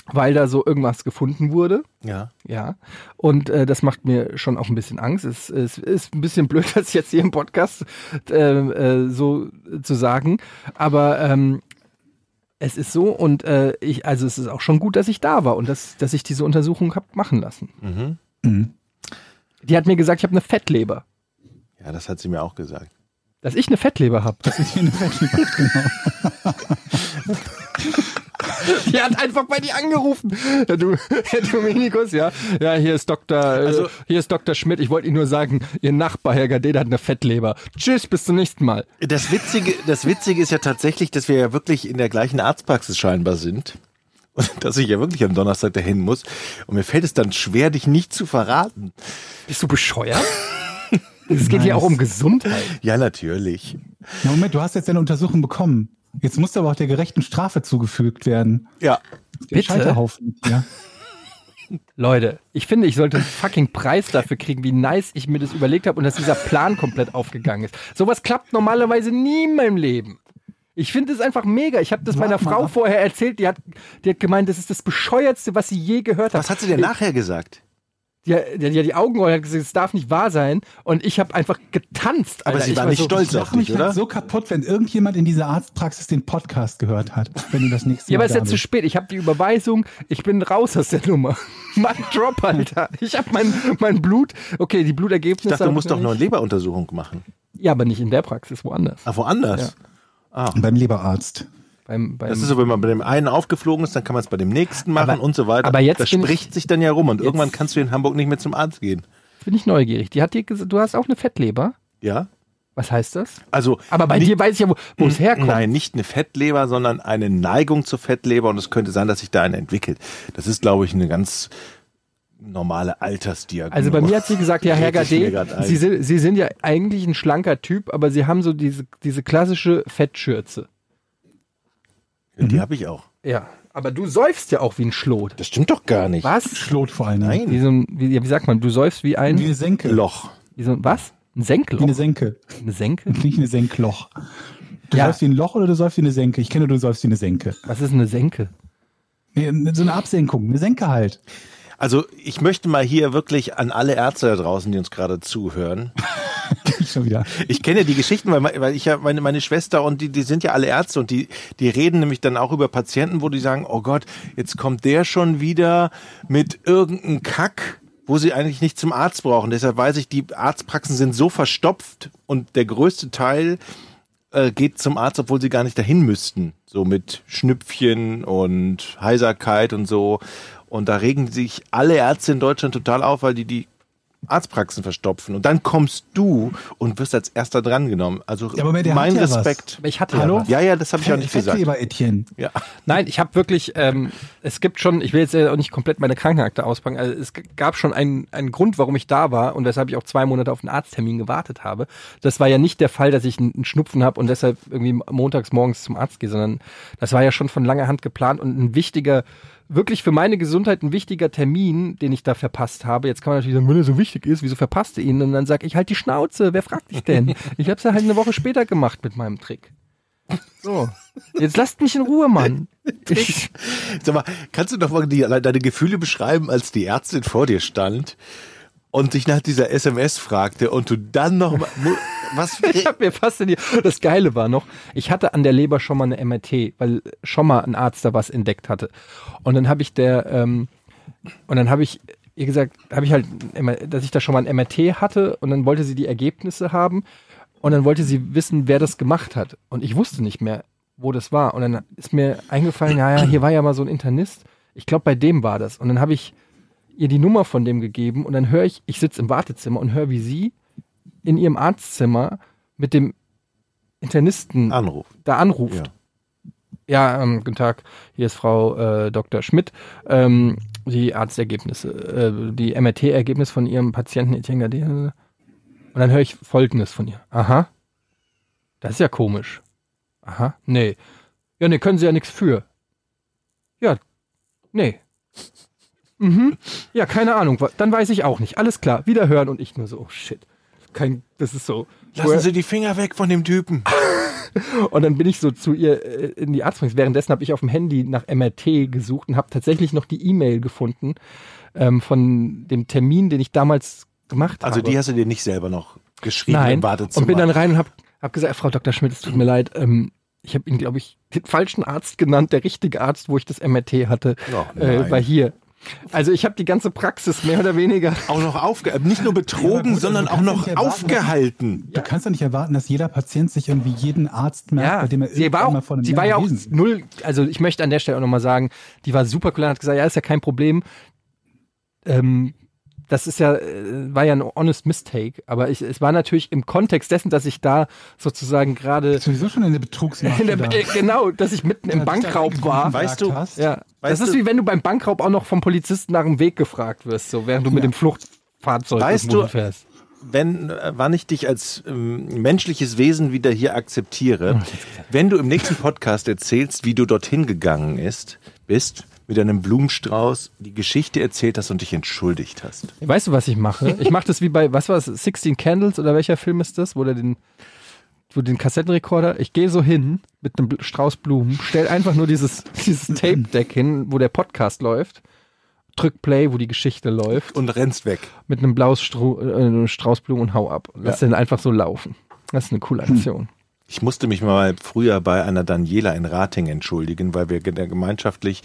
weil da so irgendwas gefunden wurde. Ja. Ja, und äh, das macht mir schon auch ein bisschen Angst. Es, es ist ein bisschen blöd, das jetzt hier im Podcast äh, äh, so zu sagen, aber ähm, es ist so und äh, ich, also es ist auch schon gut, dass ich da war und dass, dass ich diese Untersuchung hab machen lassen. Mhm. Mhm. Die hat mir gesagt, ich habe eine Fettleber. Ja, das hat sie mir auch gesagt. Dass ich eine Fettleber habe. Das ist hier eine Fettleber, genau. Die hat einfach bei dir angerufen. Ja, du, Herr Dominikus, ja. Ja, hier ist Dr. Also, Also- hier ist Dr. Schmidt. Ich wollte Ihnen nur sagen, Ihr Nachbar, Herr Gade, hat eine Fettleber. Tschüss, bis zum nächsten Mal. Das Witzige, das Witzige ist ja tatsächlich, dass wir ja wirklich in der gleichen Arztpraxis scheinbar sind. Und dass ich ja wirklich am Donnerstag dahin muss. Und mir fällt es dann schwer, dich nicht zu verraten. Bist du bescheuert? Es geht hier auch um Gesundheit. Ja, natürlich. Na, Moment, du hast jetzt deine Untersuchung bekommen. Jetzt muss aber auch der gerechten Strafe zugefügt werden. Ja. Der Bitte? Ja. Leute, ich finde, ich sollte einen fucking Preis dafür kriegen, wie nice ich mir das überlegt habe und dass dieser Plan komplett aufgegangen ist. Sowas klappt normalerweise nie in meinem Leben. Ich finde es einfach mega. Ich habe das meiner Warte mal Frau vorher erzählt. Die hat, die hat gemeint, das ist das bescheuertste, was sie je gehört hat. Was hat sie denn nachher gesagt? Die, die, die hat die Augen gerollt, hat gesagt, es darf nicht wahr sein. Und ich habe einfach getanzt. Aber Alter. sie ich war nicht so, stolz Ich auf mache mich dich, oder? halt so kaputt, wenn irgendjemand in dieser Arztpraxis den Podcast gehört hat, wenn du das nächste Ja, Mal aber es ist jetzt zu spät. Ich habe die Überweisung. Ich bin raus aus der Nummer. Mein Drop, Alter. Ich habe mein, mein Blut. Okay, die Ich Blutergebnisse. dachte, du musst ich doch noch noch eine. Leberuntersuchung machen. Ja, aber nicht in der Praxis, woanders. Ah, woanders. Beim Leberarzt. Beim, beim, Das ist so, wenn man bei dem einen aufgeflogen ist, dann kann man es bei dem nächsten machen Aber- und so weiter. aber jetzt das bin ich- spricht sich dann ja rum und irgendwann kannst du in Hamburg nicht mehr zum Arzt gehen. Bin ich neugierig. Die hat dir gesagt, du hast auch eine Fettleber. Ja? Was heißt das? Also Aber bei nicht- dir weiß ich ja, wo, es herkommt. Nein, nicht eine Fettleber, sondern eine Neigung zur Fettleber und es könnte sein, dass sich da eine entwickelt. Das ist, glaube ich, eine ganz normale Altersdiagnose. Also bei mir hat sie gesagt, ja, Herr Gade. Sie sind, Sie sind ja eigentlich ein schlanker Typ, aber Sie haben so diese, diese klassische Fettschürze. Die habe ich auch. Ja. Aber du säufst ja auch wie ein Schlot. Das stimmt doch gar nicht. Was? Schlot vor allem. Nein. Wie, so ein, wie, wie sagt man, du säufst wie ein, Wie eine Senke. Loch. wie so ein, was? Ein Senkloch? Wie eine Senke. Eine Senke? Nicht eine Senkloch. Du Ja. säufst wie ein Loch oder du säufst wie eine Senke? Ich kenne, du säufst wie eine Senke. Was ist eine Senke? Nee, so eine Absenkung, eine Senke halt. Also ich möchte mal hier wirklich an alle Ärzte da draußen, die uns gerade zuhören. Schon wieder. Ich kenne die Geschichten, weil, weil ich ja meine, meine Schwester und die, die sind ja alle Ärzte und die, die reden nämlich dann auch über Patienten, wo die sagen, oh Gott, jetzt kommt der schon wieder mit irgendeinem Kack, wo sie eigentlich nicht zum Arzt brauchen. Deshalb weiß ich, die Arztpraxen sind so verstopft und der größte Teil äh, geht zum Arzt, obwohl sie gar nicht dahin müssten. So mit Schnüpfchen und Heiserkeit und so. Und da regen sich alle Ärzte in Deutschland total auf, weil die die Arztpraxen verstopfen. Und dann kommst du und wirst als erster drangenommen. Also Ja, aber der mein ja. Respekt. Aber ich hatte Hallo? ja. Ja, ja, das habe ich auch nicht gesagt. Fettleber, Etienne. Ja. Nein, ich habe wirklich, ähm, es gibt schon, ich will jetzt ja auch nicht komplett meine Krankenakte auspacken, also es gab schon einen, einen Grund, warum ich da war und weshalb ich auch zwei Monate auf einen Arzttermin gewartet habe. Das war ja nicht der Fall, dass ich einen einen Schnupfen habe und deshalb irgendwie montags morgens zum Arzt gehe, sondern das war ja schon von langer Hand geplant und ein wichtiger, wirklich für meine Gesundheit ein wichtiger Termin, den ich da verpasst habe. Jetzt kann man natürlich sagen, wenn er so wichtig ist, wieso verpasst du ihn? Und dann sage ich halt die Schnauze, wer fragt dich denn? Ich habe es ja halt eine Woche später gemacht mit meinem Trick. So. Jetzt lasst mich in Ruhe, Mann. Ich, Sag mal, kannst du doch mal die, deine Gefühle beschreiben, als die Ärztin vor dir stand und dich nach dieser SMS fragte und du dann noch mal, was ich habe mir fast in die. Das Geile war noch, ich hatte an der Leber schon mal eine MRT, weil schon mal ein Arzt da was entdeckt hatte. Und dann habe ich der, ähm, und dann habe ich ihr gesagt, habe ich halt, dass ich da schon mal ein MRT hatte und dann wollte sie die Ergebnisse haben und dann wollte sie wissen, wer das gemacht hat. Und ich wusste nicht mehr, wo das war. Und dann ist mir eingefallen, ja, ja, hier war ja mal so ein Internist. Ich glaube, bei dem war das. Und dann habe ich ihr die Nummer von dem gegeben und dann höre ich, ich sitze im Wartezimmer und höre, wie sie in ihrem Arztzimmer mit dem Internisten Anruf. da anruft. Ja, ähm, guten Tag, hier ist Frau äh, Dr. Schmidt. Ähm, die Arztergebnisse, äh, die MRT-Ergebnis von ihrem Patienten Etienne Gade. Und dann höre ich Folgendes von ihr. Aha. Das ist ja komisch. Aha. Nee. Ja, nee, können Sie ja nichts für. Ja. Nee. Mhm. Ja, keine Ahnung. Dann weiß ich auch nicht. Alles klar. Wieder hören und ich nur so, oh shit. Kein, das ist so. Lassen Sie die Finger weg von dem Typen. Und dann bin ich so zu ihr äh, in die Arztpraxis. Währenddessen habe ich auf dem Handy nach MRT gesucht und habe tatsächlich noch die E-Mail gefunden ähm, von dem Termin, den ich damals gemacht Also habe. die hast du dir nicht selber noch geschrieben Nein. im Wartezimmer. Und bin dann rein und habe hab gesagt, Frau Dr. Schmidt, es tut mir leid. Ähm, ich habe Ihnen, glaube ich, den falschen Arzt genannt. Der richtige Arzt, wo ich das MRT hatte, Oh, äh, war hier. Also ich habe die ganze Praxis mehr oder weniger. auch noch aufge nicht nur Ja, betrogen, aber gut, sondern also auch noch erwarten, aufgehalten. Du kannst doch nicht erwarten, dass jeder Patient sich irgendwie jeden Arzt merkt, bei dem er sie war irgendwann mal auch, einem sie war ja auch null, also ich möchte an der Stelle auch nochmal sagen, die war super cool und hat gesagt, ja, ist ja kein Problem. Ähm, das ist ja, äh, war ja ein honest mistake, aber ich, es war natürlich im Kontext dessen, dass ich da sozusagen gerade, Sowieso schon in der Betrugsmache. in der, da. äh, genau, dass ich mitten im Bankraub war. Weißt du, hast. Ja, Weißt das ist du- wie wenn du beim Bankraub auch noch vom Polizisten nach dem Weg gefragt wirst, so während du mit Ja. dem Fluchtfahrzeug Weißt du- fährst. wenn, äh, wann ich dich als ähm, menschliches Wesen wieder hier akzeptiere, wenn du im nächsten Podcast erzählst, wie du dorthin gegangen ist, bist, mit einem Blumenstrauß die Geschichte erzählt hast und dich entschuldigt hast. Weißt du, was ich mache? Ich mache das wie bei, was war es, 16 Candles oder welcher Film ist das, wo der den, wo den Kassettenrekorder, ich gehe so hin mit einem Strauß Blumen, stell einfach nur dieses, dieses Tape-Deck hin, wo der Podcast läuft, drück Play, wo die Geschichte läuft, Und rennst weg. mit einem blauen äh, Strauß Blumen und hau ab. Lass den einfach so laufen. Das ist eine coole Aktion. Ich musste mich mal früher bei einer Daniela in Rating entschuldigen, weil wir ge- gemeinschaftlich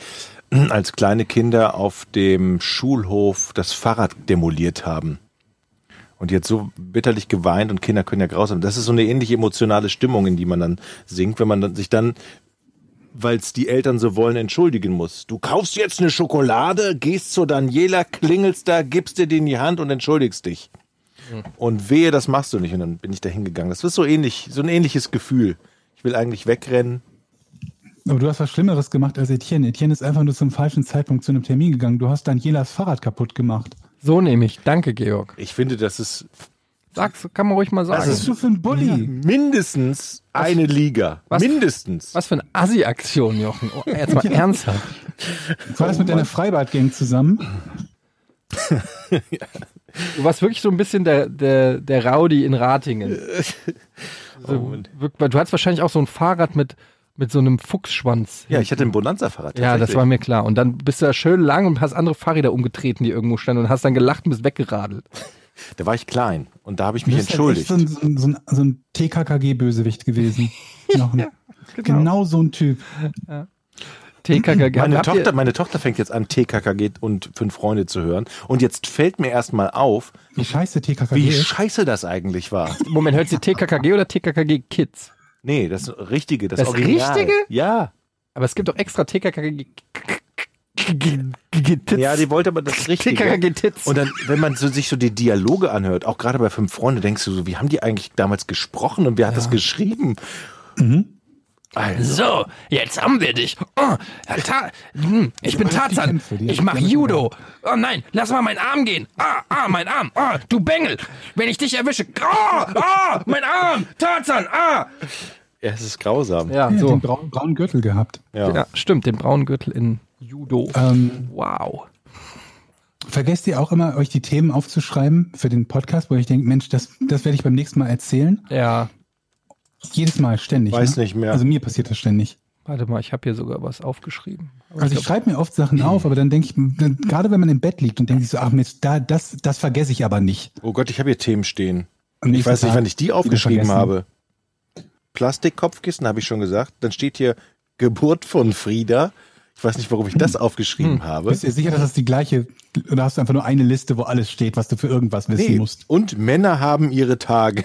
als kleine Kinder auf dem Schulhof das Fahrrad demoliert haben. Und jetzt so bitterlich geweint und Kinder können ja grausam. Das ist so eine ähnliche emotionale Stimmung, in die man dann singt, wenn man dann sich dann, weil es die Eltern so wollen, entschuldigen muss. Du kaufst jetzt eine Schokolade, gehst zu Daniela, klingelst da, gibst dir die in die Hand und entschuldigst dich. Und wehe, das machst du nicht. Und dann bin ich da hingegangen. Das ist so ähnlich, so ein ähnliches Gefühl. Ich will eigentlich wegrennen. Aber du hast was Schlimmeres gemacht als Etienne. Etienne ist einfach nur zum falschen Zeitpunkt zu einem Termin gegangen. Du hast Danielas Fahrrad kaputt gemacht. So nehme ich. Danke, Georg. Ich finde, das ist Sag's, kann man ruhig mal sagen. Was bist du für ein Bulli? mindestens eine Liga. Was- Mindestens. Was für eine Assi-Aktion, Jochen. Oh, jetzt mal ernsthaft. War das mit deiner Freibad-Gang zusammen? Du warst wirklich so ein bisschen der, der, der Rowdy in Ratingen. So, wirk- du hattest wahrscheinlich auch so ein Fahrrad mit, mit so einem Fuchsschwanz. Ja, ich hatte ein Bonanza-Fahrrad. Ja, das war mir klar. Und dann bist du da schön lang und hast andere Fahrräder umgetreten, die irgendwo standen und hast dann gelacht und bist weggeradelt. Da war ich klein und da habe ich mich Du bist entschuldigt. echt so ein, so ein, so ein TKKG-Bösewicht gewesen. Noch ein, genau. so ein Typ. TKKG. Meine Tochter, meine Tochter fängt jetzt an, TKKG und Fünf Freunde zu hören. Und jetzt fällt mir erstmal auf, Wie scheiße TKKG wie ist. scheiße das eigentlich war. Moment, hört sie TKKG oder TKKG Kids? Nee, das Richtige, das, Das Original. Richtige? Ja. Aber es gibt doch extra TKKG. Ja, die wollte aber das Richtige. Und dann, wenn man so, sich so die Dialoge anhört, auch gerade bei Fünf Freunde, denkst du so, wie haben die eigentlich damals gesprochen und wer hat das geschrieben? Also, So, jetzt haben wir dich. Oh, ta hm, ich bin Tarzan. Ich mache die- Judo. Oh nein, lass mal meinen Arm gehen. Ah, ah, mein Arm. Ah, du Bengel. Wenn ich dich erwische. Ah, ah, mein Arm. Tarzan. Ah. ja, es ist grausam. Ja, Ja, so. den braunen, braunen Gürtel gehabt. Ja. Ja, stimmt, den braunen Gürtel in Judo. Ähm, Wow. vergesst ihr auch immer, euch die Themen aufzuschreiben für den Podcast, wo ich denke, Mensch, das, das werde ich beim nächsten Mal erzählen. Ja, Jedes Mal, ständig. Weiß ne? nicht mehr. Also mir passiert das ständig. warte mal, ich habe hier sogar was aufgeschrieben. Aber Also ich glaub- schreibe mir oft Sachen auf, aber dann denke ich, dann, gerade wenn man im Bett liegt und denke ich so, ach Mist, da, das, das vergesse ich aber nicht. Oh Gott, ich habe hier Themen stehen. Am Ich weiß nicht, wann ich die aufgeschrieben habe. Plastikkopfkissen, habe ich schon gesagt. Dann steht hier Geburt von Frieda. Ich weiß nicht, warum ich das aufgeschrieben habe. Bist du dir sicher, dass das die gleiche, oder hast du einfach nur eine Liste, wo alles steht, was du für irgendwas wissen Nee. musst? Und Männer haben ihre Tage.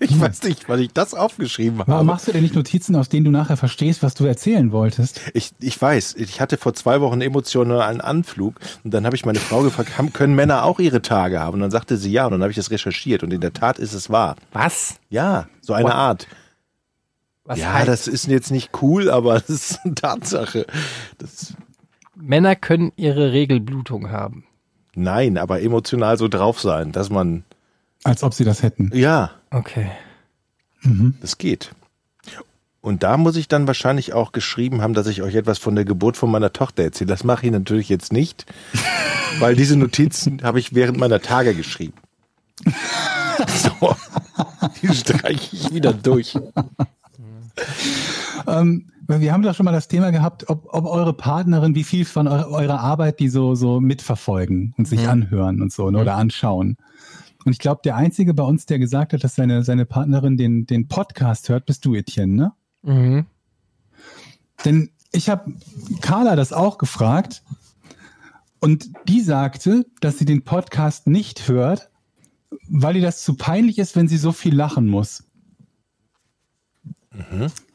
Ich weiß nicht, wann ich das aufgeschrieben Warum habe. machst du denn nicht Notizen, aus denen du nachher verstehst, was du erzählen wolltest? Ich, ich weiß, ich hatte vor zwei Wochen einen emotionalen Anflug und dann habe ich meine Frau gefragt, haben, können Männer auch ihre Tage haben? Und dann sagte sie ja und dann habe ich das recherchiert und in der Tat ist es wahr. Was? Ja, so eine What? Art. Was ja, heißt, das ist jetzt nicht cool, aber das ist eine Tatsache. Das, Männer können ihre Regelblutung haben. nein, aber emotional so drauf sein, dass man, Als ob sie das hätten. ja, Okay. das geht. Und da muss ich dann wahrscheinlich auch geschrieben haben, dass ich euch etwas von der Geburt von meiner Tochter erzähle. Das mache ich natürlich jetzt nicht, weil diese Notizen habe ich während meiner Tage geschrieben. So, die streiche ich wieder durch. Ähm, wir haben doch schon mal das Thema gehabt, ob, ob eure Partnerin, wie viel von eu eurer Arbeit die so, so mitverfolgen und sich anhören und so, ne, oder anschauen. Und ich glaube, der Einzige bei uns, der gesagt hat, dass seine, seine Partnerin den, den Podcast hört, bist du, Etienne, ne? Mhm. Denn ich habe Carla das auch gefragt und die sagte, dass sie den Podcast nicht hört, weil ihr das zu peinlich ist, wenn sie so viel lachen muss.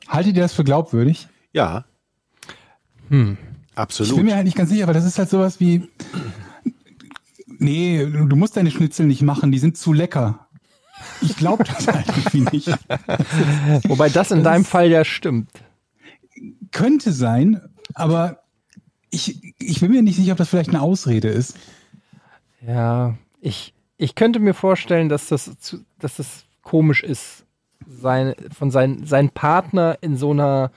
Haltet ihr das für glaubwürdig? Ja, Hm. Ich absolut. bin mir halt nicht ganz sicher, weil das ist halt sowas wie, nee, du musst deine Schnitzel nicht machen, die sind zu lecker. Ich glaube das halt irgendwie nicht. Wobei das in deinem Fall ja stimmt. Könnte sein, aber ich, ich bin mir nicht sicher, ob das vielleicht eine Ausrede ist. Ja, ich, ich könnte mir vorstellen, dass das, zu, dass das komisch ist, sein, von sein, seinen Partner in so einer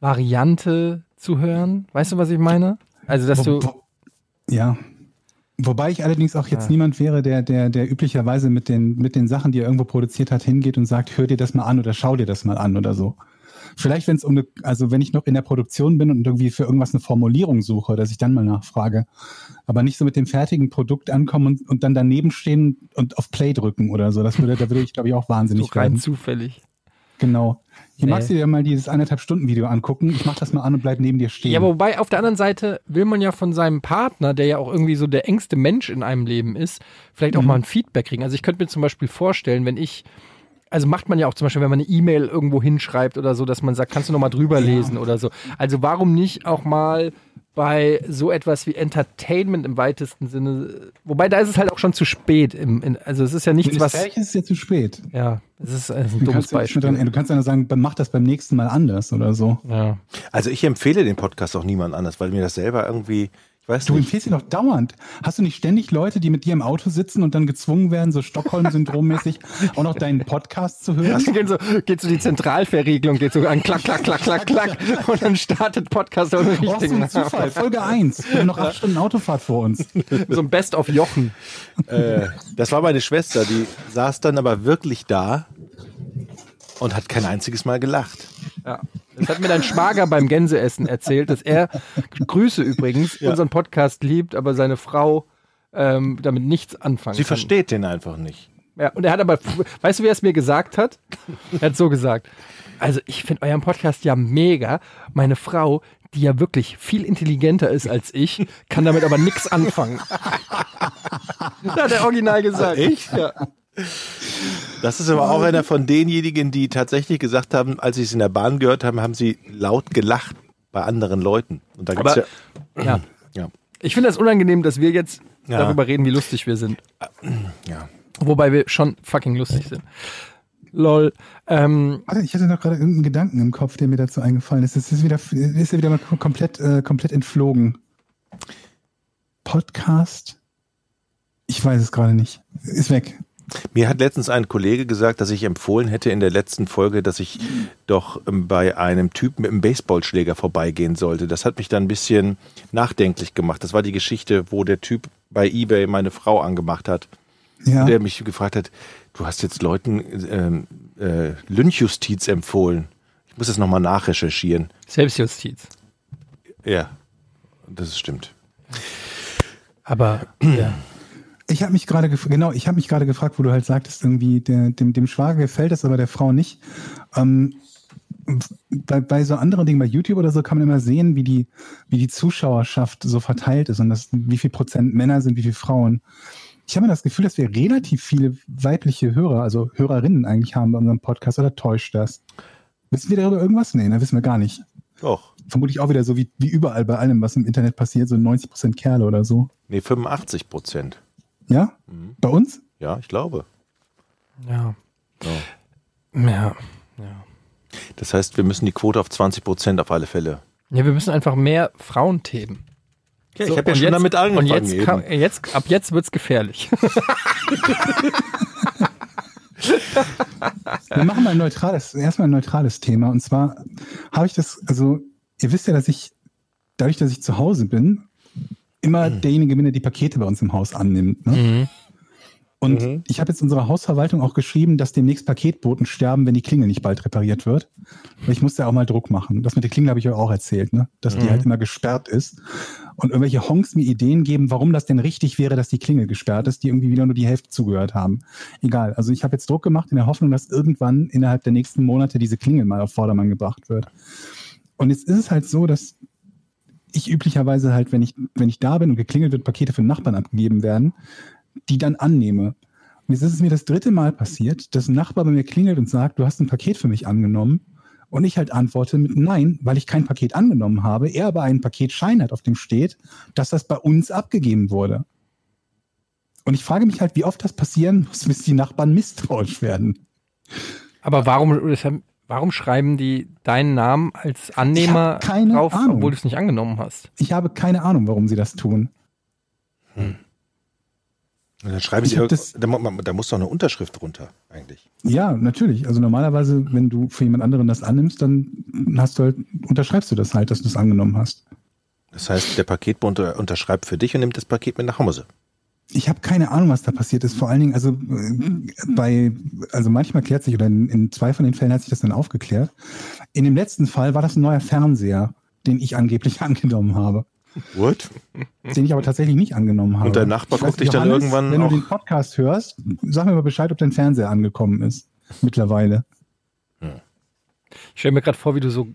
Variante zu hören. Weißt du, was ich meine? Also, dass du. ja. Wobei ich allerdings auch jetzt Ja. niemand wäre, der, der, der üblicherweise mit den, mit den Sachen, die er irgendwo produziert hat, hingeht und sagt, hör dir das mal an oder schau dir das mal an oder so. Vielleicht, wenn es um eine, also wenn ich noch in der Produktion bin und irgendwie für irgendwas eine Formulierung suche, dass ich dann mal nachfrage. Aber nicht so mit dem fertigen Produkt ankommen und, und dann daneben stehen und auf Play drücken oder so. Das würde, da würde ich, glaube ich, auch So wahnsinnig rein werden. zufällig. Genau. Hier Nee. magst du dir mal dieses anderthalb Stunden Video angucken. Ich mach das mal an und bleib neben dir stehen. Ja, wobei auf der anderen Seite will man ja von seinem Partner, der ja auch irgendwie so der engste Mensch in einem Leben ist, vielleicht auch mal ein Feedback kriegen. Also ich könnte mir zum Beispiel vorstellen, wenn ich, also macht man ja auch zum Beispiel, wenn man eine E-Mail irgendwo hinschreibt oder so, dass man sagt, kannst du noch mal drüber lesen oder so. Also warum nicht auch mal bei so etwas wie Entertainment im weitesten Sinne, wobei da ist es halt auch schon zu spät. Im, in, also es ist ja nichts, was. ist, ist es ja zu spät. Ja, es ist, es ist ein Du dummes kannst, ja nicht mehr Beispiel. dran, du kannst ja nur sagen, mach das beim nächsten Mal anders oder so. Ja. Also ich empfehle den Podcast auch niemand anders, weil mir das selber irgendwie, ich weiß Du nicht. empfiehlst ihn doch dauernd. Hast du nicht ständig Leute, die mit dir im Auto sitzen und dann gezwungen werden, so Stockholm-Syndrom-mäßig auch noch deinen Podcast zu hören? geht so, geht so die Zentralverriegelung, geht so an klack, klack, klack, klack, klack und dann startet Podcast ohne Oh, so richtigen Zufall. Folge 1. Wir haben noch acht Stunden Autofahrt vor uns. So ein Best of Jochen. Äh, das war meine Schwester, die saß dann aber wirklich da und hat kein einziges Mal gelacht. Ja. Das hat mir dein Schwager beim Gänseessen erzählt, dass er, Grüße übrigens, unseren Podcast liebt, aber seine Frau ähm, damit nichts anfangen Sie kann. versteht den einfach nicht. Ja, und er hat aber, weißt du, wie er es mir gesagt hat? Er hat so gesagt. Also ich finde euren Podcast ja mega. Meine Frau, die ja wirklich viel intelligenter ist als ich, kann damit aber nichts anfangen. das hat er original gesagt. Echt? Ja. Das ist aber auch einer von denjenigen, die tatsächlich gesagt haben, als sie es in der Bahn gehört haben, haben sie laut gelacht bei anderen Leuten. Und da gibt's Aber- ja, ja. ja, Ich finde das unangenehm, dass wir jetzt Ja. darüber reden, wie lustig wir sind. ja. Wobei wir schon fucking lustig sind. Lol. Ähm, Warte, ich hatte noch gerade irgendeinen Gedanken im Kopf, der mir dazu eingefallen ist. Es ist wieder, ist ja wieder mal komplett, äh, komplett entflogen. Podcast? Ich weiß es gerade nicht. Ist weg. Mir hat letztens ein Kollege gesagt, dass ich empfohlen hätte in der letzten Folge, dass ich doch ähm, bei einem Typen mit einem Baseballschläger vorbeigehen sollte. Das hat mich dann ein bisschen nachdenklich gemacht. Das war die Geschichte, wo der Typ bei eBay meine Frau angemacht hat. Ja. Der mich gefragt hat, du hast jetzt Leuten ähm, äh, Lynchjustiz empfohlen. Ich muss das nochmal nachrecherchieren. Selbstjustiz. Ja, das stimmt. Aber ja. Ich habe mich gerade genau, ich habe mich gerade gefragt, wo du halt sagtest, irgendwie der, dem, dem Schwager gefällt das, aber der Frau nicht. Ähm, bei, bei so anderen Dingen, bei YouTube oder so, kann man immer sehen, wie die, wie die Zuschauerschaft so verteilt ist und das, wie viel Prozent Männer sind, wie viel Frauen. Ich habe mir das Gefühl, dass wir relativ viele weibliche Hörer, also Hörerinnen eigentlich haben bei unserem Podcast, oder täuscht das? Wissen wir darüber irgendwas? Nee, da wissen wir gar nicht. Doch. Vermutlich auch wieder so wie, wie überall bei allem, was im Internet passiert, so 90 Prozent Kerle oder so. Nee, 85 Prozent. Ja? Bei uns? Ja, ich glaube. Ja. Ja. Ja. Ja. Das heißt, wir müssen die Quote auf 20 Prozent auf alle Fälle. Ja, wir müssen einfach mehr Frauenthemen. Ja, So, ich habe ja schon jetzt- damit angefangen. Und jetzt, eben. kam, jetzt ab jetzt wird's gefährlich. Wir machen mal ein neutrales, erstmal ein neutrales Thema. Und zwar habe ich das, also ihr wisst ja, dass ich, dadurch, dass ich zu Hause bin, immer derjenige bin, der die Pakete bei uns im Haus annimmt. Ne? Und ich habe jetzt unserer Hausverwaltung auch geschrieben, dass demnächst Paketboten sterben, wenn die Klingel nicht bald repariert wird. Weil ich musste ja auch mal Druck machen. Das mit der Klingel habe ich euch auch erzählt, ne? dass die halt immer gesperrt ist. Und irgendwelche Honks mir Ideen geben, warum das denn richtig wäre, dass die Klingel gesperrt ist, die irgendwie wieder nur die Hälfte zugehört haben. Egal. Also ich habe jetzt Druck gemacht in der Hoffnung, dass irgendwann innerhalb der nächsten Monate diese Klingel mal auf Vordermann gebracht wird. Und jetzt ist es halt so, dass ich üblicherweise halt, wenn ich, wenn ich da bin und geklingelt wird, Pakete für Nachbarn abgegeben werden, die dann annehme. Und jetzt ist es mir das dritte Mal passiert, dass ein Nachbar bei mir klingelt und sagt, du hast ein Paket für mich angenommen. Und ich halt antworte mit Nein, weil ich kein Paket angenommen habe. Er aber einen Paketschein hat, auf dem steht, dass das bei uns abgegeben wurde. Und ich frage mich halt, wie oft das passieren muss, bis die Nachbarn misstrauisch werden. Aber warum, warum schreiben die deinen Namen als Annehmer Ich hab keine drauf, Ahnung. obwohl du es nicht angenommen hast? Ich habe keine Ahnung, warum sie das tun. Und dann schreiben Ich sie, das- da, da muss doch eine Unterschrift drunter, eigentlich. Ja, natürlich. Also normalerweise, wenn du für jemand anderen das annimmst, dann hast du halt, unterschreibst du das halt, dass du es angenommen hast. Das heißt, der Paketbund unter- unterschreibt für dich und nimmt das Paket mit nach Hause. Ich habe keine Ahnung, was da passiert ist. Vor allen Dingen, also äh, bei, also manchmal klärt sich, oder in, in zwei von den Fällen hat sich das dann aufgeklärt. In dem letzten Fall war das ein neuer Fernseher, den ich angeblich angenommen habe. What? Den ich aber tatsächlich nicht angenommen habe. Und der Nachbar guckt dich dann irgendwann Wenn auch- du den Podcast hörst, sag mir mal Bescheid, ob dein Fernseher angekommen ist. Mittlerweile. Ich stelle mir gerade vor, wie du so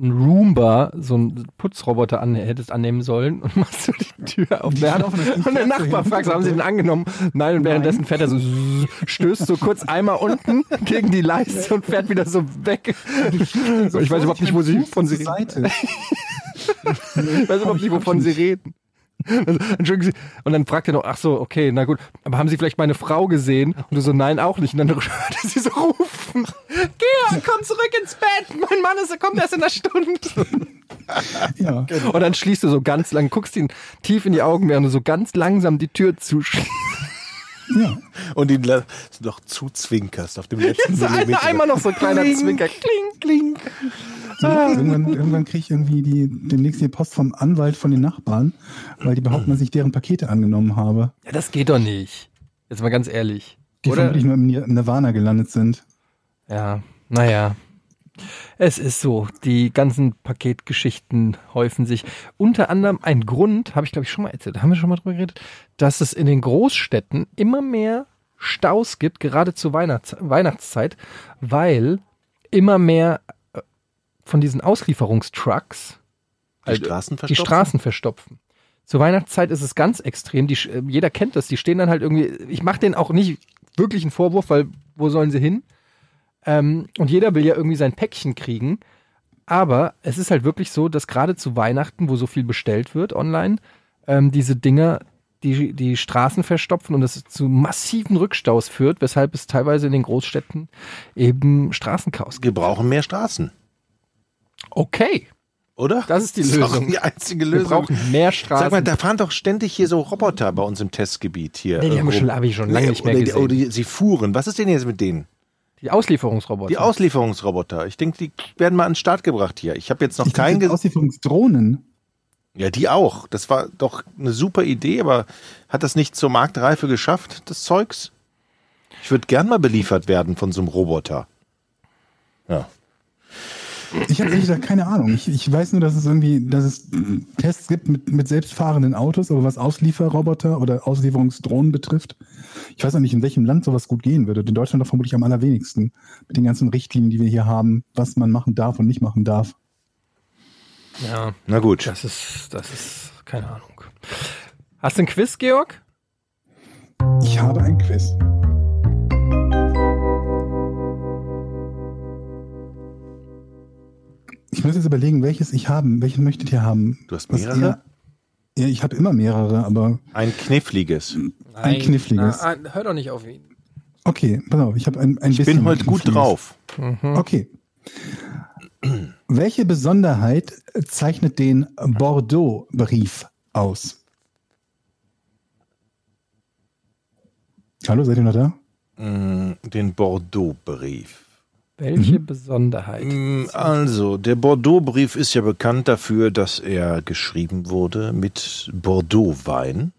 einen Roomba, so einen Putzroboter an, hättest annehmen sollen und machst so die Tür auf. Der, und der Nachbar fragt, haben sie den angenommen? Nein, und währenddessen fährt er so, stößt so kurz einmal unten gegen die Leiste und fährt wieder so weg. ich weiß überhaupt nicht, wo sie von sie reden. Ich weiß überhaupt nicht, wovon Sie reden. Entschuldigen Sie. Und dann fragt er noch, ach so, okay, na gut, aber haben Sie vielleicht meine Frau gesehen? Und du so, nein, auch nicht. Und dann hörte sie so rufen, Georg, komm zurück ins Bett, mein Mann ist, kommt erst in einer Stunde. Ja. Und dann schließt du so ganz lang, guckst ihn tief in die Augen, während du so ganz langsam die Tür zuschließt. Ja. Und ihn noch zuzwinkerst auf dem letzten So ein, Millimeter. einmal noch so ein kleiner Zwinker, kling, kling. So, irgendwann irgendwann kriege ich irgendwie die, demnächst die Post vom Anwalt von den Nachbarn, weil die behaupten, dass ich deren Pakete angenommen habe, Ja, das geht doch nicht. Jetzt mal ganz ehrlich. die Oder? vermutlich nur im Nir- Nirvana gelandet sind. Ja, naja. Es ist so, die ganzen Paketgeschichten häufen sich. Unter anderem ein Grund, habe ich glaube ich schon mal erzählt, haben wir schon mal drüber geredet, dass es in den Großstädten immer mehr Staus gibt, gerade zur Weihnachts Weihnachtszeit, weil immer mehr äh, von diesen Auslieferungstrucks Die Straßen die verstopfen? Straßen verstopfen. Zur Weihnachtszeit ist es ganz extrem. Die, äh, jeder kennt das. Die stehen dann halt irgendwie. Ich mache denen auch nicht wirklich einen Vorwurf, weil wo sollen sie hin? Ähm, und jeder will ja irgendwie sein Päckchen kriegen. Aber es ist halt wirklich so, dass gerade zu Weihnachten, wo so viel bestellt wird online, ähm, diese Dinger die, die Straßen verstopfen und es zu massiven Rückstaus führt, weshalb es teilweise in den Großstädten eben Straßenchaos gibt. Wir brauchen mehr Straßen, Okay, oder? Das ist die Doch Lösung. die einzige wir Lösung. brauchen mehr Straßen. Sag mal, da fahren doch ständig hier so Roboter bei uns im Testgebiet hier. Nee, die haben wir rum. schon- hab ich schon lange nicht mehr gesehen. Oder die, sie fuhren. Was ist denn jetzt mit denen? Die Auslieferungsroboter. Die Auslieferungsroboter. Ich denke, die werden mal an den Start gebracht hier. Ich habe jetzt noch Ich keinen gesehen. Auslieferungsdrohnen. Ja, die auch. Das war doch eine super Idee, aber hat das nicht zur Marktreife geschafft, das Zeugs? Ich würde gern mal beliefert werden von so einem Roboter. Ja. Ich habe ehrlich gesagt keine Ahnung. Ich, ich weiß nur, dass es irgendwie, dass es Tests gibt mit, mit selbstfahrenden Autos, aber was Auslieferroboter oder Auslieferungsdrohnen betrifft, ich weiß auch nicht, in welchem Land sowas gut gehen würde. In Deutschland doch vermutlich am allerwenigsten. Mit den ganzen Richtlinien, die wir hier haben, was man machen darf und nicht machen darf. Ja, Na gut. das ist, das ist, keine Ahnung. Hast du ein Quiz, Georg? Ich habe ein Quiz. Ich muss jetzt überlegen, welches ich haben, welchen möchtet ihr haben? Du hast mehrere? eher- Ja, ich habe immer mehrere, aber Ein kniffliges. Ein kniffliges. Na, ah, hör doch nicht auf ihn. okay, pass auf, ich habe ein, ein Ich bisschen. bin heute gut drauf. Okay. Welche Besonderheit zeichnet den Bordeaux-Brief aus? Hallo, seid ihr noch da? Mm, Den Bordeaux-Brief. Welche Besonderheit? Mm, Also, der Bordeaux-Brief ist ja bekannt dafür, dass er geschrieben wurde mit Bordeaux-Wein.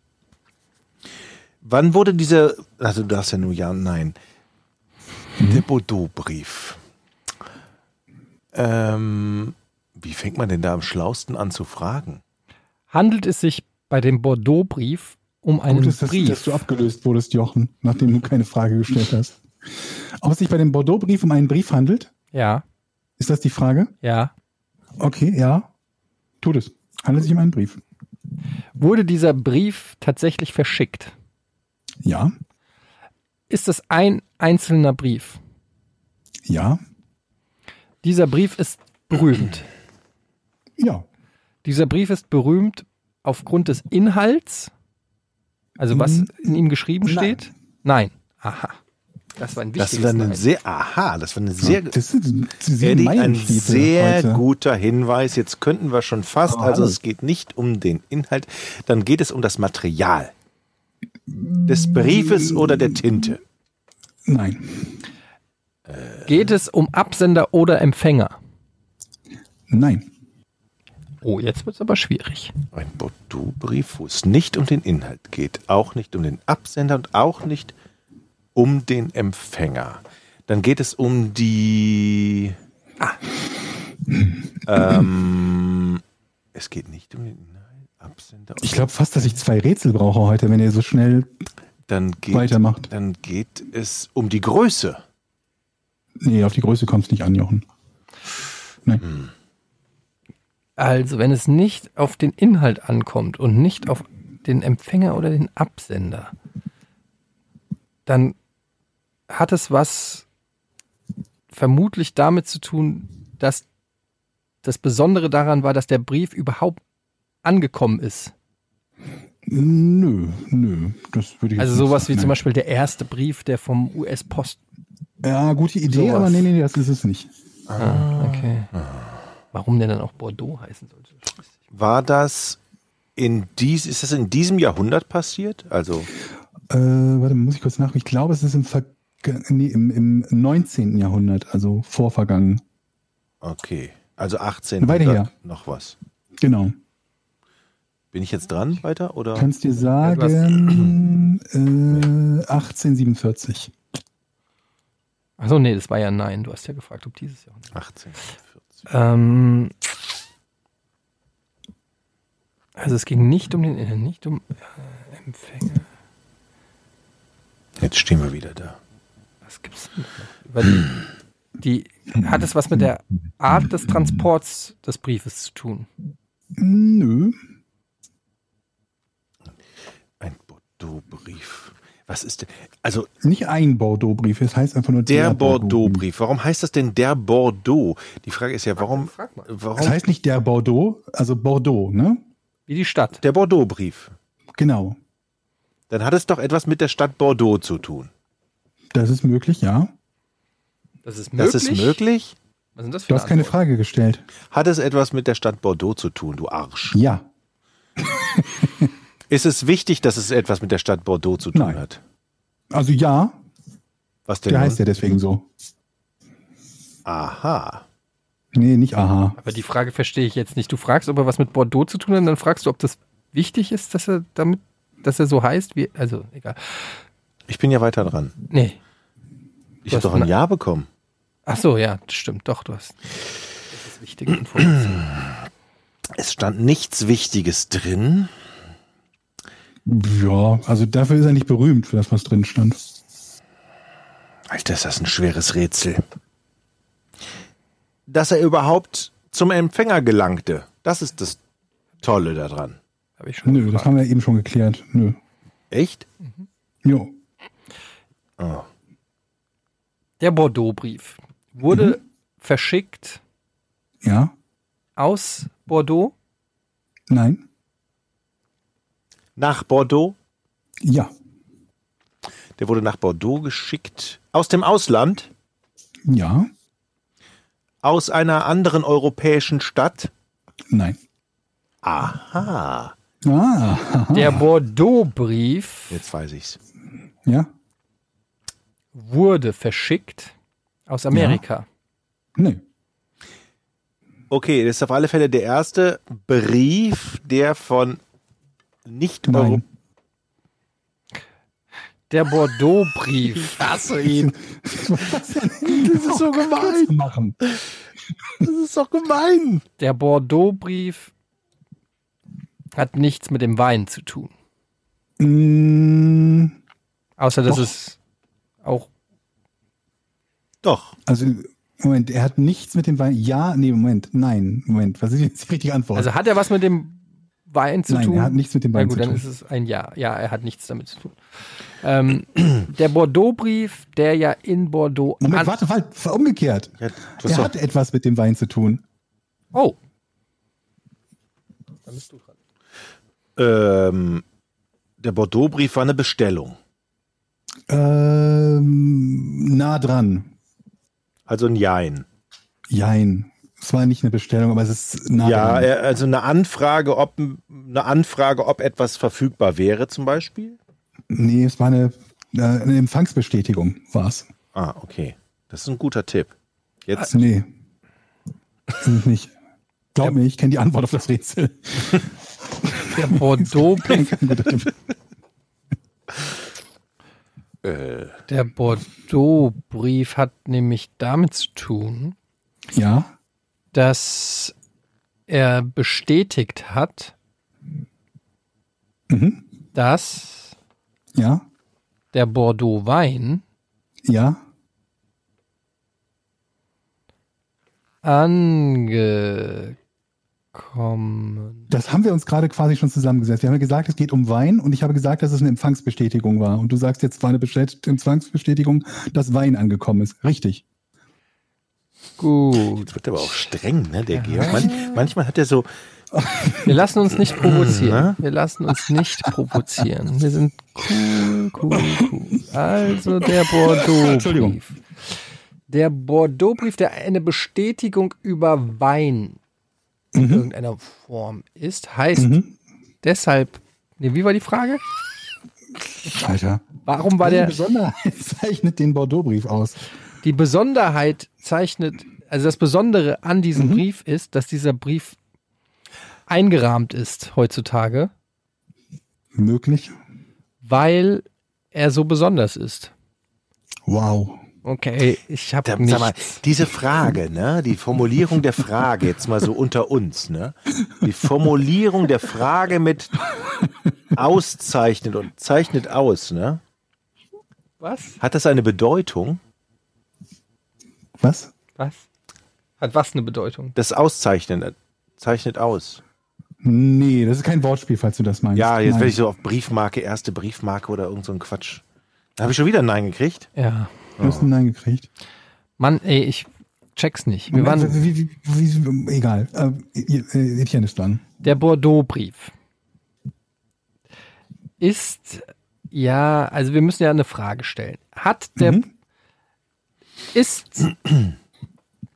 Wann wurde dieser, also du hast ja nur ja, nein. Der Bordeaux-Brief. Ähm, wie fängt man denn da am schlausten an zu fragen? Handelt es sich bei dem Bordeaux-Brief um einen Gut ist, dass, Brief? dass du abgelöst wurdest, Jochen, nachdem du keine Frage gestellt hast. Ob es sich bei dem Bordeaux-Brief um einen Brief handelt? ja, Ist das die Frage? ja. Okay, ja. Tut es. Handelt sich um einen Brief? Wurde dieser Brief tatsächlich verschickt? Ja. Ist es ein einzelner Brief? Ja. Dieser Brief ist berühmt. Ja. Dieser Brief ist berühmt aufgrund des Inhalts, also was in ihm geschrieben nein. steht? Nein. Aha. Das war ein Das wichtiges war eine Nein. sehr, aha, das war eine sehr, das ist, sind Eddie, ein sehr heute. guter Hinweis. Jetzt könnten wir schon fast, Oh, also es geht nicht um den Inhalt, dann geht es um das Material des Briefes oder der Tinte. Nein. Geht es um Absender oder Empfänger? Nein. Oh, jetzt wird es aber schwierig. Ein Bordeaux-Brief, wo es nicht um den Inhalt geht, auch nicht um den Absender und auch nicht um den Empfänger. Dann geht es um die. Ah. ähm, es geht nicht um den Absender. Ich glaube fast, dass ich zwei Rätsel brauche heute, wenn ihr so schnell. dann geht, weitermacht. Dann geht es um die Größe. Nee, auf die Größe kommt es nicht an, Jochen. Nein. Also, wenn es nicht auf den Inhalt ankommt und nicht auf den Empfänger oder den Absender, dann hat es was vermutlich damit zu tun, dass das Besondere daran war, dass der Brief überhaupt angekommen ist. Nö, nö, das würde ich Also sowas wie sagen, zum nein. Beispiel der erste Brief, der vom US-Post. Ja, gute Idee, sowas. aber nee, nee, nee, das ist es nicht. Ah, okay. Warum der dann auch Bordeaux heißen sollte? War das in dies, ist das in diesem Jahrhundert passiert? Also, Äh, warte, muss ich kurz nach. Ich glaube, es ist im, Ver nee, im, im 19. Jahrhundert, also vorvergangen. okay. Also 18. Weiter her. noch was. Genau. Bin ich jetzt dran weiter oder? Kannst dir sagen, äh, 1847. Achso, nee, das war ja nein. Du hast ja gefragt, ob dieses Jahr. 18. 40. Ähm, also es ging nicht um den äh, nicht um äh, Empfänger. Jetzt stehen wir wieder da. Was gibt's denn die, hat es was mit der Art des Transports des Briefes zu tun? Nö. Ein Bordeaux-Brief. Was ist denn? Also Nicht ein Bordeaux-Brief, es heißt einfach nur der, der, Bordeaux-Brief. Warum heißt das denn der Bordeaux? Die Frage ist ja, warum? Frag mal. Es Warum heißt nicht der Bordeaux, also Bordeaux, ne? Wie die Stadt. der Bordeaux-Brief? Genau. Dann hat es doch etwas mit der Stadt Bordeaux zu tun. Das ist möglich, ja. Das ist möglich. Das ist möglich. Was sind das für Du hast keine Antwort? Frage gestellt. Hat es etwas mit der Stadt Bordeaux zu tun, du Arsch? Ja. Ist es wichtig, dass es etwas mit der Stadt Bordeaux zu tun Nein. hat? Also ja, Was denn? der nun? heißt ja deswegen so. Aha. Nee, nicht aha. Aber die Frage verstehe ich jetzt nicht. Du fragst, ob er was mit Bordeaux zu tun hat, und dann fragst du, ob das wichtig ist, dass er damit, dass er so heißt, wie, also, egal. Ich bin ja weiter dran. Nee. Ich habe doch ein Ja bekommen. Ach so, ja, das stimmt, doch, du hast. Das ist wichtige Information. Es stand nichts Wichtiges drin. Ja, also dafür ist er nicht berühmt, für das, was drin stand. Alter, ist das ein schweres Rätsel. Dass er überhaupt zum Empfänger gelangte. Das ist das Tolle daran. Habe ich schon Nö, das gefragt. haben wir eben schon geklärt. Nö. Echt? Jo. Oh. Der Bordeaux-Brief wurde verschickt Ja? aus Bordeaux. Nein? Nach Bordeaux. Ja. Der wurde nach Bordeaux geschickt. Aus dem Ausland. Ja? Aus einer anderen europäischen Stadt. Nein. Aha. Ah. Der Bordeaux-Brief Jetzt weiß ich's. ja? wurde verschickt aus Amerika. Nee. Okay, das ist auf alle Fälle der erste Brief, der von nicht Nein. Der Bordeaux-Brief. hasse ihn. Das ist so gemein. Das ist doch gemein. Der Bordeaux-Brief hat nichts mit dem Wein zu tun. Mm, Außer dass Doch. es auch. Doch. Also, Moment, er hat nichts mit dem Wein. Ja, nee, Moment, nein, Moment. Was ist jetzt die richtige Antwort? Also hat er was mit dem Wein zu nein, tun? er hat nichts mit dem Na Wein gut, zu dann tun. ist es ein Ja. Ja, er hat nichts damit zu tun. Ähm, der Bordeaux-Brief, der ja in Bordeaux. Moment, warte, warte, umgekehrt. Ja, Er hat etwas mit dem Wein zu tun. Oh. Dann bist du dran. Ähm, der Bordeaux-Brief war eine Bestellung. Ähm, nah dran. Also ein Jein. Jein. Es war nicht eine Bestellung, aber es ist nah Ja, dran. äh, also eine Anfrage, ob eine Anfrage, ob etwas verfügbar wäre, zum Beispiel. Nee, es war eine, äh, eine Empfangsbestätigung, war's. Ah, okay. Das ist ein guter Tipp. Jetzt Nee. Ist es nicht. Glaub mir, ich kenne die Antwort auf das Rätsel. Der äh, der Bordeaux-Brief hat nämlich damit zu tun, Ja, dass er bestätigt hat, Mhm. dass ja, der Bordeaux-Wein ja. Angekommen. Das haben wir uns gerade quasi schon zusammengesetzt. Wir haben ja gesagt, es geht um Wein und ich habe gesagt, dass es eine Empfangsbestätigung war. Und du sagst jetzt, war eine Bestät- Empfangsbestätigung, dass Wein angekommen ist. Richtig. Gut. Jetzt wird aber auch streng, ne, der Georg. Man, manchmal hat er so, Wir lassen uns nicht Ne? provozieren. Wir lassen uns nicht provozieren. Wir sind cool, cool, cool. Also der Bordeaux-Brief. Der Bordeaux-Brief, der eine Bestätigung über Wein in irgendeiner Form ist, heißt deshalb, nee, wie war die Frage? Alter. Warum war Die der, Besonderheit zeichnet den Bordeaux-Brief aus. die Besonderheit zeichnet, also das Besondere an diesem Brief ist, dass dieser Brief eingerahmt ist heutzutage, Möglich. weil er so besonders ist. Wow. Okay, ich habe nicht. sag mal, diese Frage, ne, die Formulierung der Frage, jetzt mal so unter uns, ne, die Formulierung der Frage mit auszeichnet und zeichnet aus, ne, Was? hat das eine Bedeutung? Was? Was? Hat was eine Bedeutung? Das Auszeichnen äh, zeichnet aus. Nee, das ist kein Wortspiel, falls du das meinst. Ja, jetzt Nein. werde ich so auf Briefmarke, erste Briefmarke oder irgend so ein Quatsch. Da habe ich schon wieder ein Nein gekriegt. Ja. Du hast ein Nein gekriegt. Mann, ey, ich check's nicht. Wir waren wie, wie, wie, wie, egal. Äh, äh, Etienne ist dran. der Bordeaux-Brief. Ist ja, also wir müssen ja eine Frage stellen. Hat der Mhm. ist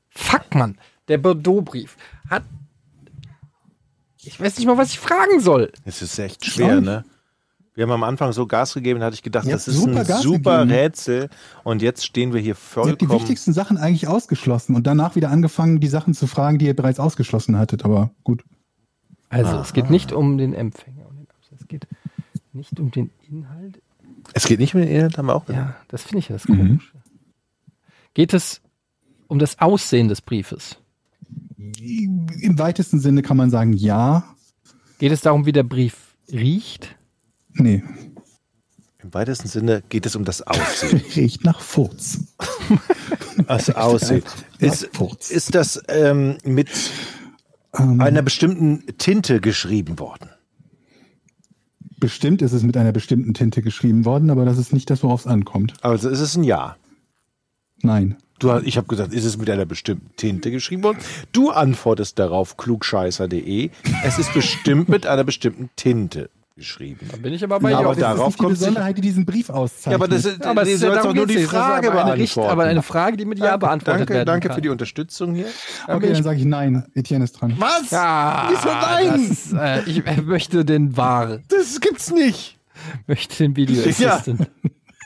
Fuck Mann, der Bordeaux-Brief hat ich weiß nicht mal, was ich fragen soll. Es ist echt schwer, ne? Wir haben am Anfang so Gas gegeben, da hatte ich gedacht, Ihr das ist super ein Gas super gegeben. Rätsel. Und jetzt stehen wir hier Ihr habt die vollkommen. wichtigsten Sachen eigentlich ausgeschlossen und danach wieder angefangen, die Sachen zu fragen, die ihr bereits ausgeschlossen hattet. Aber gut. Also, es geht nicht um den Empfänger und den Absatz. Es geht nicht um den Inhalt. Es geht nicht um den Inhalt, haben wir auch gesagt. Ja, das finde ich ja das Komische. Geht es um das Aussehen des Briefes? Im weitesten Sinne kann man sagen, ja. Geht es darum, wie der Brief riecht? Nee. Im weitesten Sinne geht es um das Aussehen. Riecht nach Furz. Das Aussehen. Ist, ist das ähm, mit Ähm, einer bestimmten Tinte geschrieben worden? bestimmt ist es mit einer bestimmten Tinte geschrieben worden, aber das ist nicht das, worauf es ankommt. Also ist es ein Ja. Nein. Du, ich habe gesagt, ist es mit einer bestimmten Tinte geschrieben worden? Du antwortest darauf, klugscheißer.de. Es ist bestimmt mit einer bestimmten Tinte geschrieben. Da bin ich aber bei Ja, dir. aber das darauf ist nicht die kommt sich- Besonderheit, die diesen Brief auszeichnet. Ja, aber das ist, aber du ist ja darum doch nur die. Das Frage aber eine, Richt- aber eine Frage, die mit Ja beantwortet danke, werden danke kann. für die Unterstützung hier. okay, dann sage ich nein. Etienne ist dran. Was? Ja, Wieso nein? Das, äh, ich äh, möchte den War, Das gibt's nicht. möchte den Video Ja. Assistant.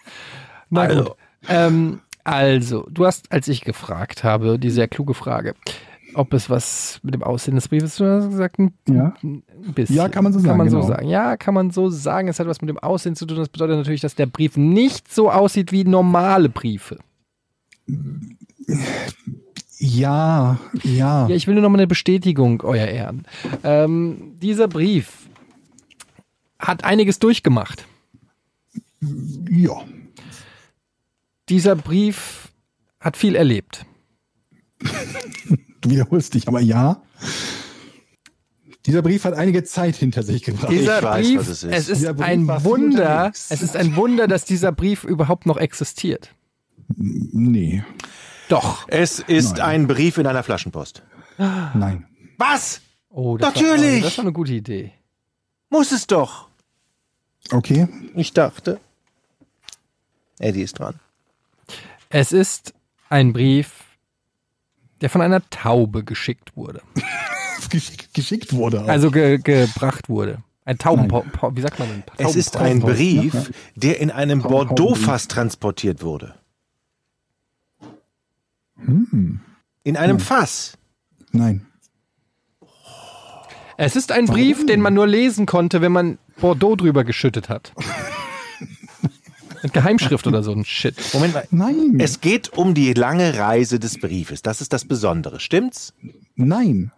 Na Also. gut. Ähm, also, du hast, als ich gefragt habe, die sehr kluge Frage, ob es was mit dem Aussehen des Briefes zu tun hat, gesagt, ein Ja. bisschen. Ja, kann man so Kann sagen, man so genau. sagen. Ja, kann man so sagen. Es hat was mit dem Aussehen zu tun. Das bedeutet natürlich, dass der Brief nicht so aussieht wie normale Briefe. Ja, ja. Ja, ich will nur noch mal eine Bestätigung, euer Ehren. Ähm, dieser Brief hat einiges durchgemacht. ja. Dieser Brief hat viel erlebt. Du wiederholst dich, aber ja. Dieser Brief hat einige Zeit hinter sich gebracht. Dieser weiß, Brief, was es ist. es ist Dieser Brief ein Wunder, es ist ein Wunder, dass dieser Brief überhaupt noch existiert. Nee, Doch. Es ist ein Brief in einer Flaschenpost. nein. Was? Oh, das Natürlich. War, das war eine gute Idee. Muss es doch. Okay. Ich dachte. Eddie ist dran. Es ist ein Brief, der von einer Taube geschickt wurde. Geschickt, wurde. Auch. Also ge gebracht wurde. Ein Tauben, wie sagt man denn? Es ist ein Brief, der in einem Bordeaux-Fass transportiert wurde. Hm. In einem Fass. Nein. Es ist ein Brief, den man nur lesen konnte, wenn man Bordeaux drüber geschüttet hat. Mit Geheimschrift oder so ein Shit. Moment mal. Nein. Es geht um die lange Reise des Briefes. Das ist das Besondere. Stimmt's? Nein.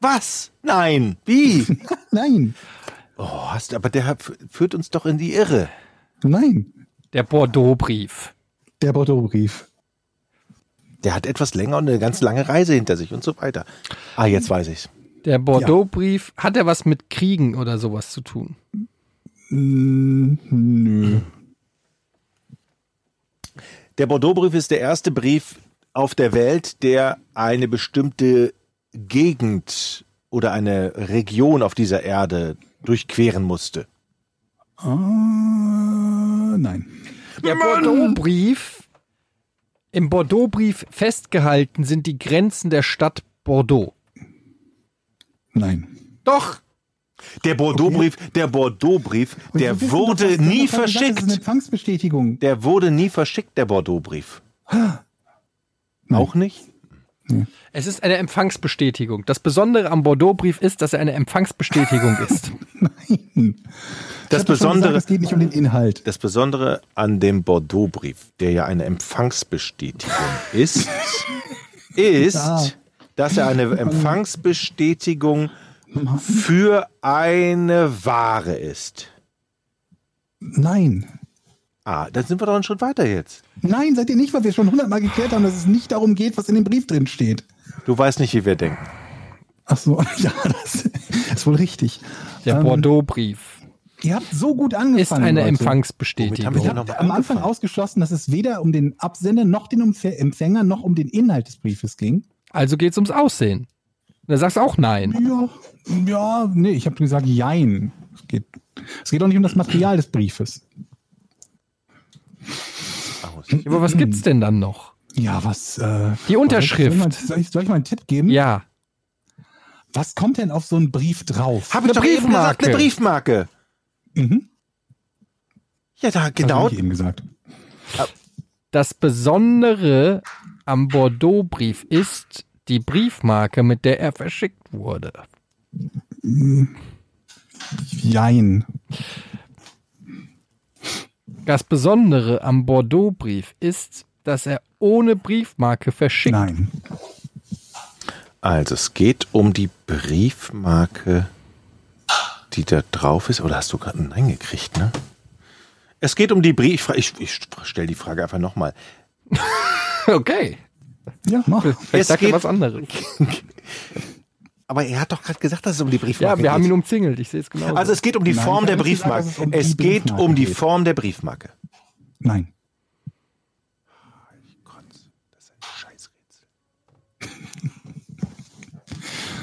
Was? Nein. Wie? Nein. Oh, hast, aber der führt uns doch in die Irre. Nein. Der Bordeaux-Brief. Der Bordeaux-Brief. Der hat etwas länger und eine ganz lange Reise hinter sich und so weiter. Ah, jetzt weiß ich's. Der Bordeaux-Brief, hat er was mit Kriegen oder sowas zu tun? Nö. Der Bordeaux-Brief ist der erste Brief auf der Welt, der eine bestimmte Gegend oder eine Region auf dieser Erde durchqueren musste? Äh, nein. Der Bordeaux-Brief, im Bordeaux-Brief festgehalten sind die Grenzen der Stadt Bordeaux. Nein. Doch! Der Bordeaux-Brief, der Bordeaux-Brief, der wissen wurde nie das hat gesagt, Das ist eine verschickt. Empfangsbestätigung. Der wurde nie verschickt, der Bordeaux-Brief. Auch nicht? Es ist eine Empfangsbestätigung. Das Besondere am Bordeaux-Brief ist, dass er eine Empfangsbestätigung ist. Nein. Das Besondere, Gesagt, es geht nicht um den Inhalt. das Besondere an dem Bordeaux-Brief, der ja eine Empfangsbestätigung ist, ist, Ja. dass er eine Empfangsbestätigung für eine Ware ist. Nein. Ah, dann sind wir doch einen Schritt weiter jetzt. Nein, seid ihr nicht, weil wir schon hundertmal geklärt haben, dass es nicht darum geht, was in dem Brief drin steht. Du weißt nicht, wie wir denken. Ach so, ja, das ist wohl richtig. Der Ähm, Bordeaux-Brief Ihr habt so gut angefangen. ist eine Leute. Empfangsbestätigung. Womit haben wir Ihr denn habt noch mal am Anfang ausgeschlossen, dass es weder um den Absender noch den Empfänger noch um den Inhalt des Briefes ging. Also geht's ums Aussehen. Da sagst du auch nein. Ja, ja, nee, ich habe gesagt, jein. Es geht, es geht auch nicht um das Material des Briefes. Aber was gibt's denn dann noch? Ja, was? Äh, Die Unterschrift. Soll ich, soll, ich, soll ich mal einen Tipp geben? Ja. Was kommt denn auf so einen Brief drauf? Habe ich Eine doch eben gesagt, Briefmarke. eine Briefmarke. Mhm. Ja, da, Hab genau. ich eben gesagt. Das Besondere am Bordeaux-Brief ist die Briefmarke, mit der er verschickt wurde. Jein. Das Besondere am Bordeaux-Brief ist, dass er ohne Briefmarke verschickt Nein. Also, es geht um die Briefmarke, die da drauf ist. Oder hast du gerade ein Nein gekriegt, ne? Es geht um die Brief... Ich, ich stelle die Frage einfach nochmal. Okay. Ja, mach. Es Vielleicht sagt er geht- was anderes. Aber er hat doch gerade gesagt, dass es um die Ja, Briefmarke wir haben ihn geht. umzingelt. Ich sehe es genau. Also es geht um die Nein, Form der Briefmarke. dass es um es geht Briefmarke um die geht. Form der Briefmarke. Nein. Das ist ein Scheißrätsel.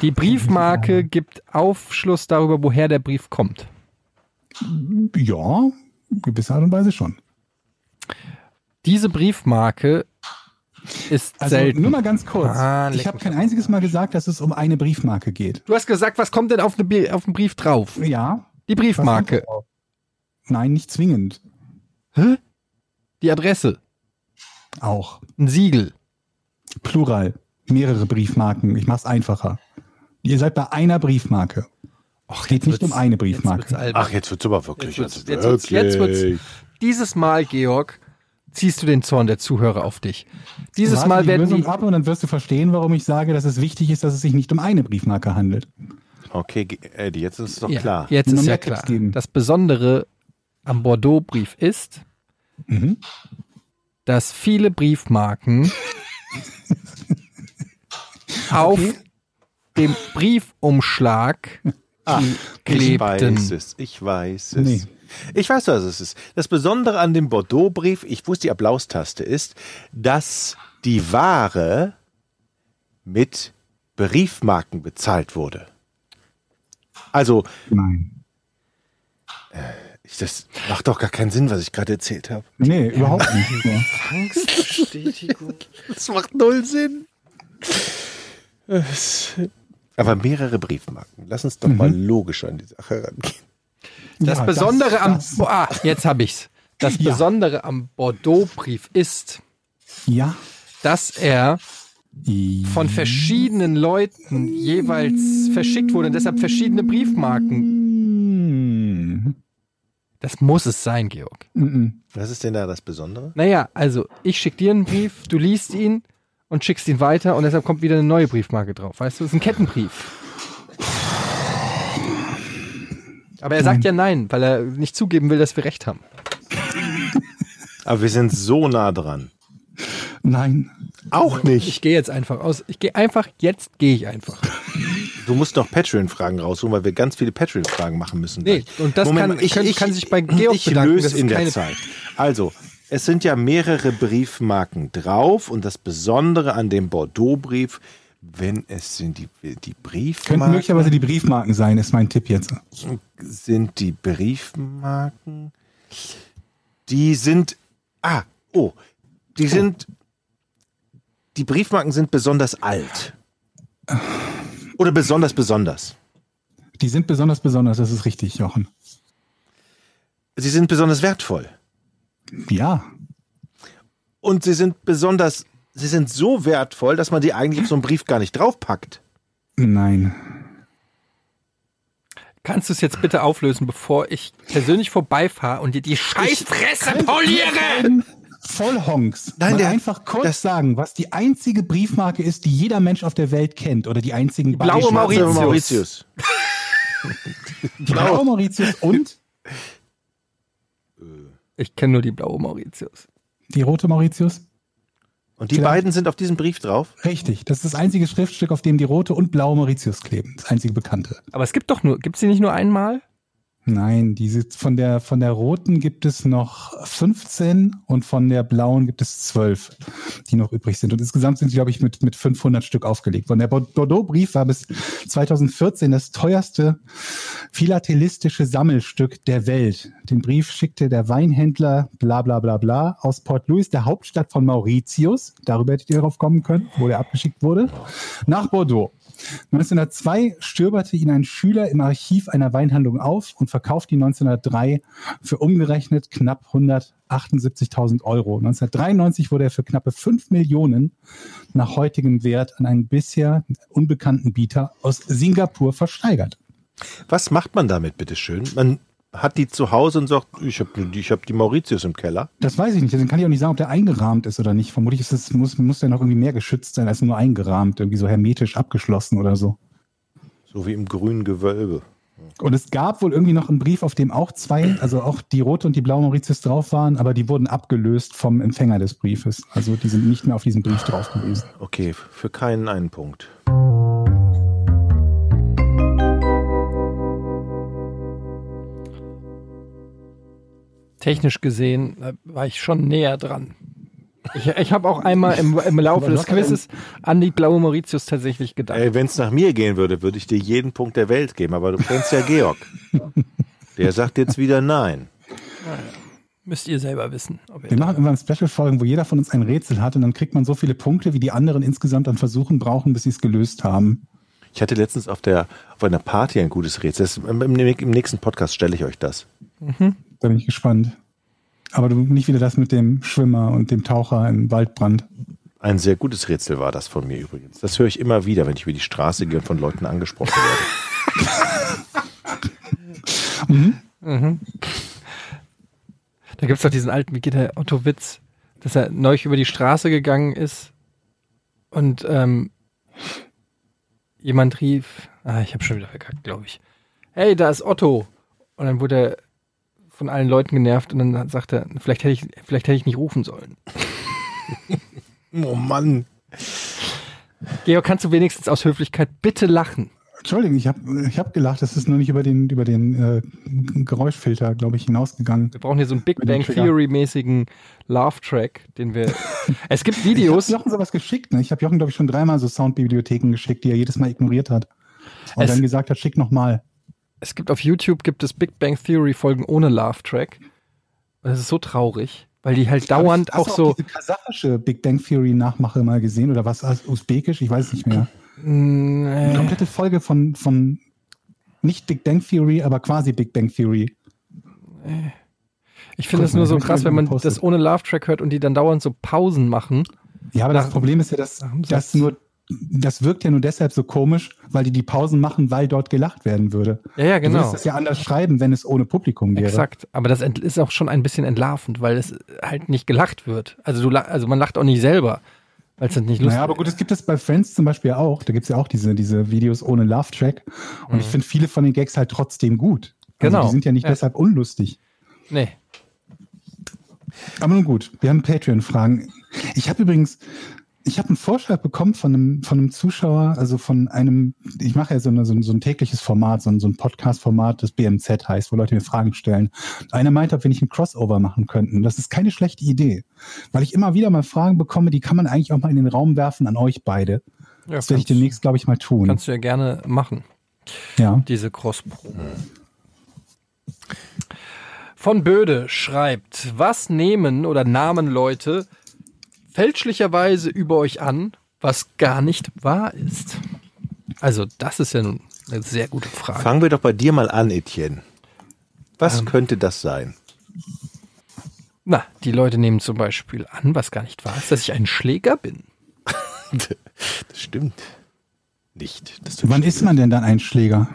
die Briefmarke gibt Aufschluss darüber, woher der Brief kommt. Ja, gewisse Art und Weise schon. Diese Briefmarke ist Also selten. nur mal ganz kurz. Ah, ich habe kein einziges Mal gesagt, dass es um eine Briefmarke geht. Du hast gesagt, was kommt denn auf, eine, auf den Brief drauf? Ja. Die Briefmarke. Nein, nicht zwingend. Hä? Die Adresse. Auch. Ein Siegel. Plural. Mehrere Briefmarken. Ich mach's einfacher. Ihr seid bei einer Briefmarke. Es geht nicht um eine Briefmarke. Ach, jetzt wird's aber wirklich. Jetzt wird's- jetzt wird's- jetzt wird's- Dieses Mal, Georg, ziehst du den Zorn der Zuhörer auf dich. Dieses Warte Mal die werden Lösung die, ab und dann wirst du verstehen, warum ich sage, dass es wichtig ist, dass es sich nicht um eine Briefmarke handelt. Okay, Eddie, jetzt ist es doch ja, klar. Jetzt ist ja klar. Das Besondere am Bordeaux-Brief ist, Mhm. dass viele Briefmarken auf dem Briefumschlag Ah, ich weiß es, ich weiß es. Nee. Ich weiß, was es ist. Das Besondere an dem Bordeaux-Brief, ich wusste die Applaustaste ist, dass die Ware mit Briefmarken bezahlt wurde. Also, Nein. ich, das macht doch gar keinen Sinn, was ich gerade erzählt habe. Nee, überhaupt nicht. Ja. Angstbestätigung. Das macht null Sinn. Aber mehrere Briefmarken. Lass uns doch mal logisch an die Sache rangehen. Das Ja, Besondere am das- ah, jetzt habe ich's. Das Ja. Besondere am Bordeaux-Brief ist, Ja. dass er von verschiedenen Leuten jeweils verschickt wurde und deshalb verschiedene Briefmarken. Das muss es sein, Georg. Was ist denn da das Besondere? Naja, also ich schicke dir einen Brief, du liest ihn und schickst ihn weiter und deshalb kommt wieder eine neue Briefmarke drauf. Weißt du, es ist ein Kettenbrief. Aber er sagt ja nein, weil er nicht zugeben will, dass wir recht haben. Aber wir sind so nah dran. Nein. Auch nicht. Ich gehe jetzt einfach aus. Ich gehe einfach, jetzt gehe ich einfach. Du musst noch Patreon-Fragen raussuchen, weil wir ganz viele Patreon-Fragen machen müssen. Nee, gleich. und das kann- können- kann sich bei Georg ich bedanken, löse in der Zeit. Also, es sind ja mehrere Briefmarken drauf und das Besondere an dem Bordeaux-Brief, wenn es sind die, die Könnten Briefmarken, möglicherweise die Briefmarken sein, ist mein Tipp jetzt. sind die Briefmarken, die sind, ah, oh, die sind, die Briefmarken sind besonders alt. Oder besonders besonders. Die sind besonders besonders, das ist richtig, Jochen. Sie sind besonders wertvoll. Ja, Und sie sind besonders, sie sind so wertvoll, dass man die eigentlich auf so einen Brief gar nicht draufpackt. nein. Kannst du es jetzt bitte auflösen, bevor ich persönlich vorbeifahre und dir die Scheißfresse poliere? Vollhonks. Nein, Mal der- einfach kurz das- sagen, was die einzige Briefmarke ist, die jeder Mensch auf der Welt kennt. Oder die einzigen Die blaue. Mauritius. Mauritius. Die blaue Mauritius und Ich kenne nur die blaue Mauritius. die rote Mauritius. Und die Vielleicht- beiden sind auf diesem Brief drauf? Richtig. Das ist das einzige Schriftstück, auf dem die rote und blaue Mauritius kleben. Das einzige bekannte. Aber es gibt doch nur, gibt es die nicht nur einmal? Nein, diese, von der, von der roten gibt es noch 15 und von der blauen gibt es 12, die noch übrig sind. Und insgesamt sind sie, glaube ich, mit, mit 500 Stück aufgelegt worden. Der Bor- Bordeaux-Brief war bis 2014 das teuerste philatelistische Sammelstück der Welt. Den Brief schickte der Weinhändler bla bla bla bla aus Port Louis, der Hauptstadt von Mauritius, darüber hättet ihr darauf kommen können, wo der abgeschickt wurde, nach Bordeaux. 1902 stöberte ihn ein Schüler im Archiv einer Weinhandlung auf und verkaufte ihn 1903 für umgerechnet knapp 178.000 Euro. 1993 wurde er für knappe 5 Millionen nach heutigem Wert an einen bisher unbekannten Bieter aus Singapur versteigert. Was macht man damit, bitteschön? Man hat die zu Hause und sagt, ich habe die, ich hab die Mauritius im Keller. Das weiß ich nicht. Deswegen kann ich auch nicht sagen, ob der eingerahmt ist oder nicht. Vermutlich ist es, muss, muss der noch irgendwie mehr geschützt sein als nur eingerahmt, irgendwie so hermetisch abgeschlossen oder so. So wie im grünen Gewölbe. Und es gab wohl irgendwie noch einen Brief, auf dem auch zwei, also auch die rote und die blaue Mauritius drauf waren, aber die wurden abgelöst vom Empfänger des Briefes. Also die sind nicht mehr auf diesem Brief drauf gewesen. Okay, für keinen einen Punkt. Technisch gesehen äh, war ich schon näher dran. Ich, ich habe auch einmal im, im Laufe des Quizzes an die blaue Mauritius tatsächlich gedacht. Ey, wenn es nach mir gehen würde, würde ich dir jeden Punkt der Welt geben, aber du kennst ja Georg. Der sagt jetzt wieder nein. Müsst ihr selber wissen. Ob ihr Wir machen irgendwann Special-Folgen, wo jeder von uns ein Rätsel hat und dann kriegt man so viele Punkte, wie die anderen insgesamt an Versuchen brauchen, bis sie es gelöst haben. Ich hatte letztens auf, der, auf einer Party ein gutes Rätsel. Das, im, im, Im nächsten Podcast stelle ich euch das. Da bin ich gespannt. Aber du nicht wieder das mit dem Schwimmer und dem Taucher im Waldbrand. Ein sehr gutes Rätsel war das von mir übrigens. Das höre ich immer wieder, wenn ich über die Straße gehe und von Leuten angesprochen werde. Da gibt's doch diesen alten, wie geht der Otto Witz, dass er neulich über die Straße gegangen ist und ähm, jemand rief, ah, ich habe schon wieder verkackt, glaube ich. Hey, da ist Otto. Und dann wurde er von allen Leuten genervt und dann sagt er, vielleicht hätte ich, vielleicht hätte ich nicht rufen sollen. Oh Mann. Georg, kannst du wenigstens aus Höflichkeit bitte lachen? Entschuldigung, ich habe ich hab gelacht, das ist nur nicht über den, über den äh, Geräuschfilter, glaube ich, hinausgegangen. Wir brauchen hier so einen Big Bang. Theory-mäßigen Laugh-Track, den wir. es gibt Ich Videos. habe Jochen sowas geschickt. Ne? Ich habe Jochen, glaube ich, schon dreimal so Soundbibliotheken geschickt, die er jedes Mal ignoriert hat. Und Es- dann gesagt hat, schick nochmal. Es gibt auf YouTube gibt es Big Bang Theory Folgen ohne Laugh Track. Das ist so traurig, weil die halt dauernd Hast auch du so. diese kasachische Big Bang Theory Nachmache mal gesehen oder was? Also Usbekisch? Ich weiß nicht mehr. Eine Nee. komplette Folge von, von nicht Big Bang Theory, aber quasi Big Bang Theory. Ich finde es nur so krass, wenn man gepostet. das ohne Laugh Track hört und die dann dauernd so Pausen machen. Ja, aber Nach- das Problem ist ja, dass nach dem das Satz. nur, das wirkt ja nur deshalb so komisch, weil die die Pausen machen, weil dort gelacht werden würde. Ja, ja, Du genau. würdest das ja anders schreiben, wenn es ohne Publikum wäre. Exakt. Aber das ist auch schon ein bisschen entlarvend, weil es halt nicht gelacht wird. Also du, also man lacht auch nicht selber, weil es dann nicht lustig Naja, aber gut, es gibt es bei Friends zum Beispiel auch. Da gibt es ja auch diese, diese Videos ohne Love-Track. Und ich finde viele von den Gags halt trotzdem gut. Also Mhm. Genau. Die sind ja nicht Ja. deshalb unlustig. Nee. Aber nun gut, wir haben Patreon-Fragen. Ich habe übrigens, ich habe einen Vorschlag bekommen von einem, von einem Zuschauer, also von einem, ich mache ja so, eine, so, ein, so ein tägliches Format, so ein, so ein Podcast-Format, das BMZ heißt, wo Leute mir Fragen stellen. Einer meinte, ob wir nicht ein Crossover machen könnten. Das ist keine schlechte Idee, weil ich immer wieder mal Fragen bekomme, die kann man eigentlich auch mal in den Raum werfen an euch beide. Ja, Das werde ich demnächst, glaube ich, mal tun. Kannst du ja gerne machen, Ja. diese Cross-Probe. Von Böde schreibt, was nehmen oder nahmen Leute fälschlicherweise über euch an, was gar nicht wahr ist? Also, das ist ja nun eine sehr gute Frage. Fangen wir doch bei dir mal an, Etienne. Was Ähm. könnte das sein? Na, die Leute nehmen zum Beispiel an, was gar nicht wahr ist, dass ich ein Schläger bin. Das stimmt nicht. Wann ist man denn dann ein Schläger?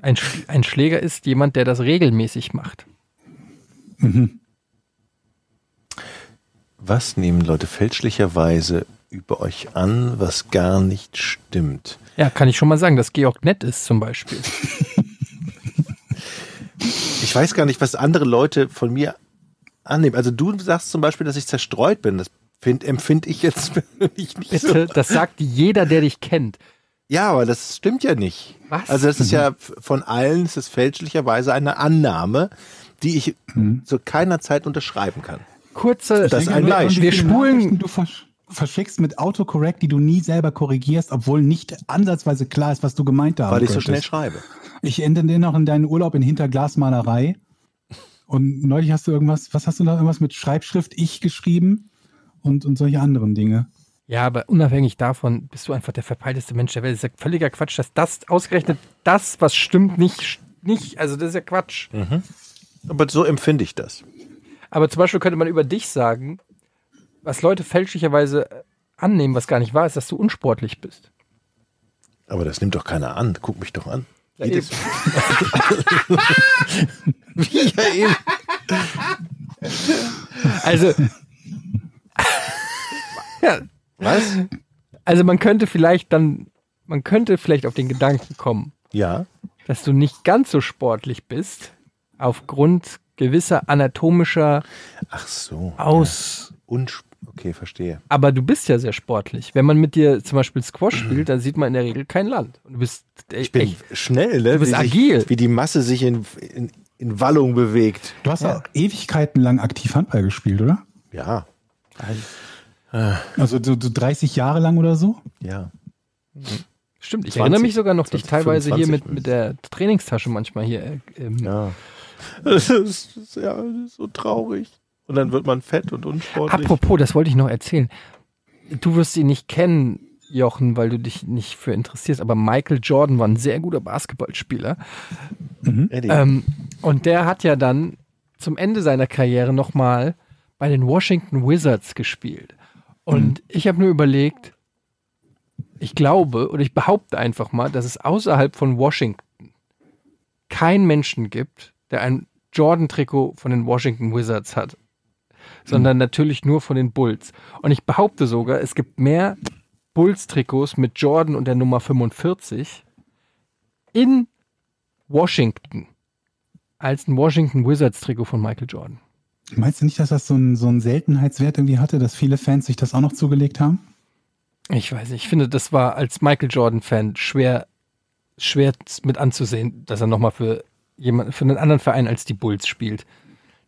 Ein, Sch ein Schläger ist jemand, der das regelmäßig macht. Was nehmen Leute fälschlicherweise über euch an, was gar nicht stimmt? Ja, kann ich schon mal sagen, dass Georg nett ist zum Beispiel. Ich weiß gar nicht, was andere Leute von mir annehmen. Also du sagst zum Beispiel, dass ich zerstreut bin. Das find, empfinde ich jetzt nicht so. Bitte, das sagt jeder, der dich kennt. Ja, aber das stimmt ja nicht. Was? Also das ist ja von allen, ist es fälschlicherweise eine Annahme, die ich zu keiner Zeit unterschreiben kann. Kurze, Das ist ein Leicht. Wir spulen- Du versch verschickst mit Autocorrect, die du nie selber korrigierst, obwohl nicht ansatzweise klar ist, was du gemeint haben Weil ich so schnell schreibe. Ich ende den noch in deinen Urlaub in Hinterglasmalerei. Und neulich hast du irgendwas, was hast du da irgendwas mit Schreibschrift ich geschrieben und, und solche anderen Dinge. Ja, aber unabhängig davon bist du einfach der verpeilteste Mensch der Welt. Das ist ja völliger Quatsch, dass das ausgerechnet das, was stimmt, nicht, nicht. Also das ist ja Quatsch. Aber so empfinde ich das. Aber zum Beispiel könnte man über dich sagen, was Leute fälschlicherweise annehmen, was gar nicht wahr ist, dass du unsportlich bist. Aber das nimmt doch keiner an. Guck mich doch an. Ja, Wie ja eben. Also. ja, Was? also man könnte vielleicht dann, man könnte vielleicht auf den Gedanken kommen, Ja. dass du nicht ganz so sportlich bist, aufgrund gewisser anatomischer Ach so. Aus. Und okay, verstehe. Aber du bist ja sehr sportlich. Wenn man mit dir zum Beispiel Squash spielt, dann sieht man in der Regel kein Land. Und du bist e- Ich bin echt. schnell, ne? Du bist wie sich- agil. Wie die Masse sich in, in, in Wallung bewegt. Du hast auch Ewigkeiten lang aktiv Handball gespielt, oder? Ja. Also so, so 30 Jahre lang oder so? Ja. Stimmt, ich 20, erinnere mich sogar noch, dich 20, teilweise hier 25 mit, mit der Trainingstasche manchmal hier. äh, Ähm, Ja. Das ist, ja so traurig. Und dann wird man fett und unsportlich. Apropos, das wollte ich noch erzählen. Du wirst ihn nicht kennen, Jochen, weil du dich nicht für interessierst, aber Michael Jordan war ein sehr guter Basketballspieler. Eddie. Ähm, und der hat ja dann zum Ende seiner Karriere nochmal bei den Washington Wizards gespielt. Und ich habe nur überlegt, ich glaube oder ich behaupte einfach mal, dass es außerhalb von Washington keinen Menschen gibt, der ein Jordan-Trikot von den Washington Wizards hat, sondern natürlich nur von den Bulls. Und ich behaupte sogar, es gibt mehr Bulls-Trikots mit Jordan und der Nummer 45 in Washington als ein Washington Wizards-Trikot von Michael Jordan. Meinst du nicht, dass das so einen so einen Seltenheitswert irgendwie hatte, dass viele Fans sich das auch noch zugelegt haben? Ich weiß nicht, ich finde, das war als Michael Jordan-Fan schwer, schwer mit anzusehen, dass er nochmal für jemand, für einen anderen Verein als die Bulls spielt.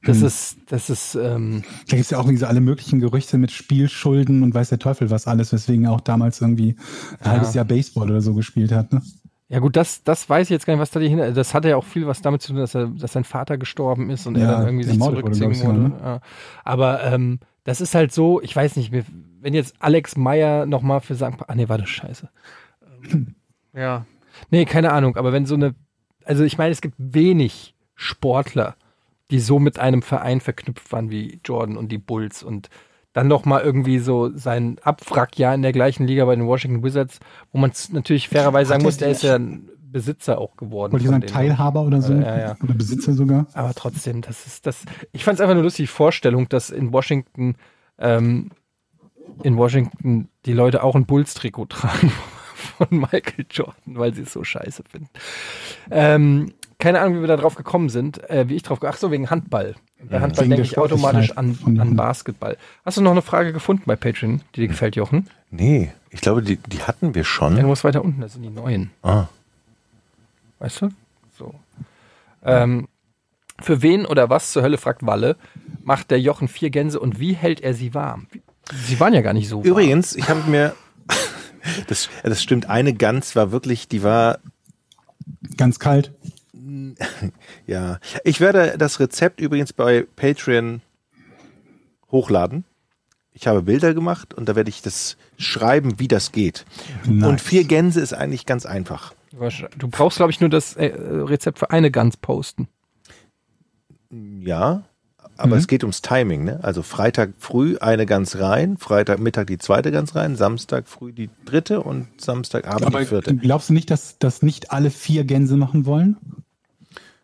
Das Hm. ist, das ist, ähm, Da gibt es ja auch irgendwie so alle möglichen Gerüchte mit Spielschulden und weiß der Teufel was alles, weswegen er auch damals irgendwie ein Ja. halbes Jahr Baseball oder so gespielt hat. Ne? ja gut, das, das weiß ich jetzt gar nicht, was da dahinter, das hatte ja auch viel was damit zu tun, dass er, dass sein Vater gestorben ist und er Ja, dann irgendwie sich wurde, zurückziehen ich, wurde. Ja. Aber, ähm, das ist halt so, ich weiß nicht, wenn jetzt Alex Meyer nochmal für St. Pa- Ah, nee, war das scheiße. Ähm, ja. Nee, keine Ahnung, aber wenn so eine, also ich meine, es gibt wenig Sportler, die so mit einem Verein verknüpft waren wie Jordan und die Bulls und dann nochmal irgendwie so sein Abwrackjahr in der gleichen Liga bei den Washington Wizards, wo man natürlich fairerweise sagen er muss, der ist ja ein Besitzer auch geworden. Wollte ich sagen. Teilhaber oder so? Ja, ja. Oder Besitzer sogar? Aber trotzdem, das ist das. Ich fand es einfach eine lustige Vorstellung, dass in Washington, ähm, in Washington die Leute auch ein Bulls-Trikot tragen von Michael Jordan, weil sie es so scheiße finden. Ähm, keine Ahnung, wie wir da drauf gekommen sind, äh, wie ich drauf Ach so, wegen Handball. Bei Handball Wegen denke ich automatisch an, an. Basketball. Hast du noch eine Frage gefunden bei Patreon, die dir gefällt, Jochen? Nee, ich glaube, die, die hatten wir Ja, du schon. musst weiter unten, das sind die neuen. Ah. Weißt du? So. Ähm, für wen oder was zur Hölle, fragt Walle, macht der Jochen vier Gänse und wie hält er sie warm? Sie waren ja gar nicht so warm. Übrigens, ich habe mir, das, das stimmt, eine Gans war wirklich, die war, Ganz kalt. ja. Ich werde das Rezept übrigens bei Patreon hochladen. Ich habe Bilder gemacht und da werde ich das schreiben, wie das geht. Nice. Und vier Gänse ist eigentlich ganz einfach. Du brauchst, glaube ich, nur das äh, Rezept für eine Gans posten. Ja, aber Mhm. es geht ums Timing, ne? Also Freitag früh eine Gans rein, Freitag Mittag die zweite Gans rein, Samstag früh die dritte und Samstagabend Aber die vierte. glaubst du nicht, dass, dass nicht alle vier Gänse machen wollen?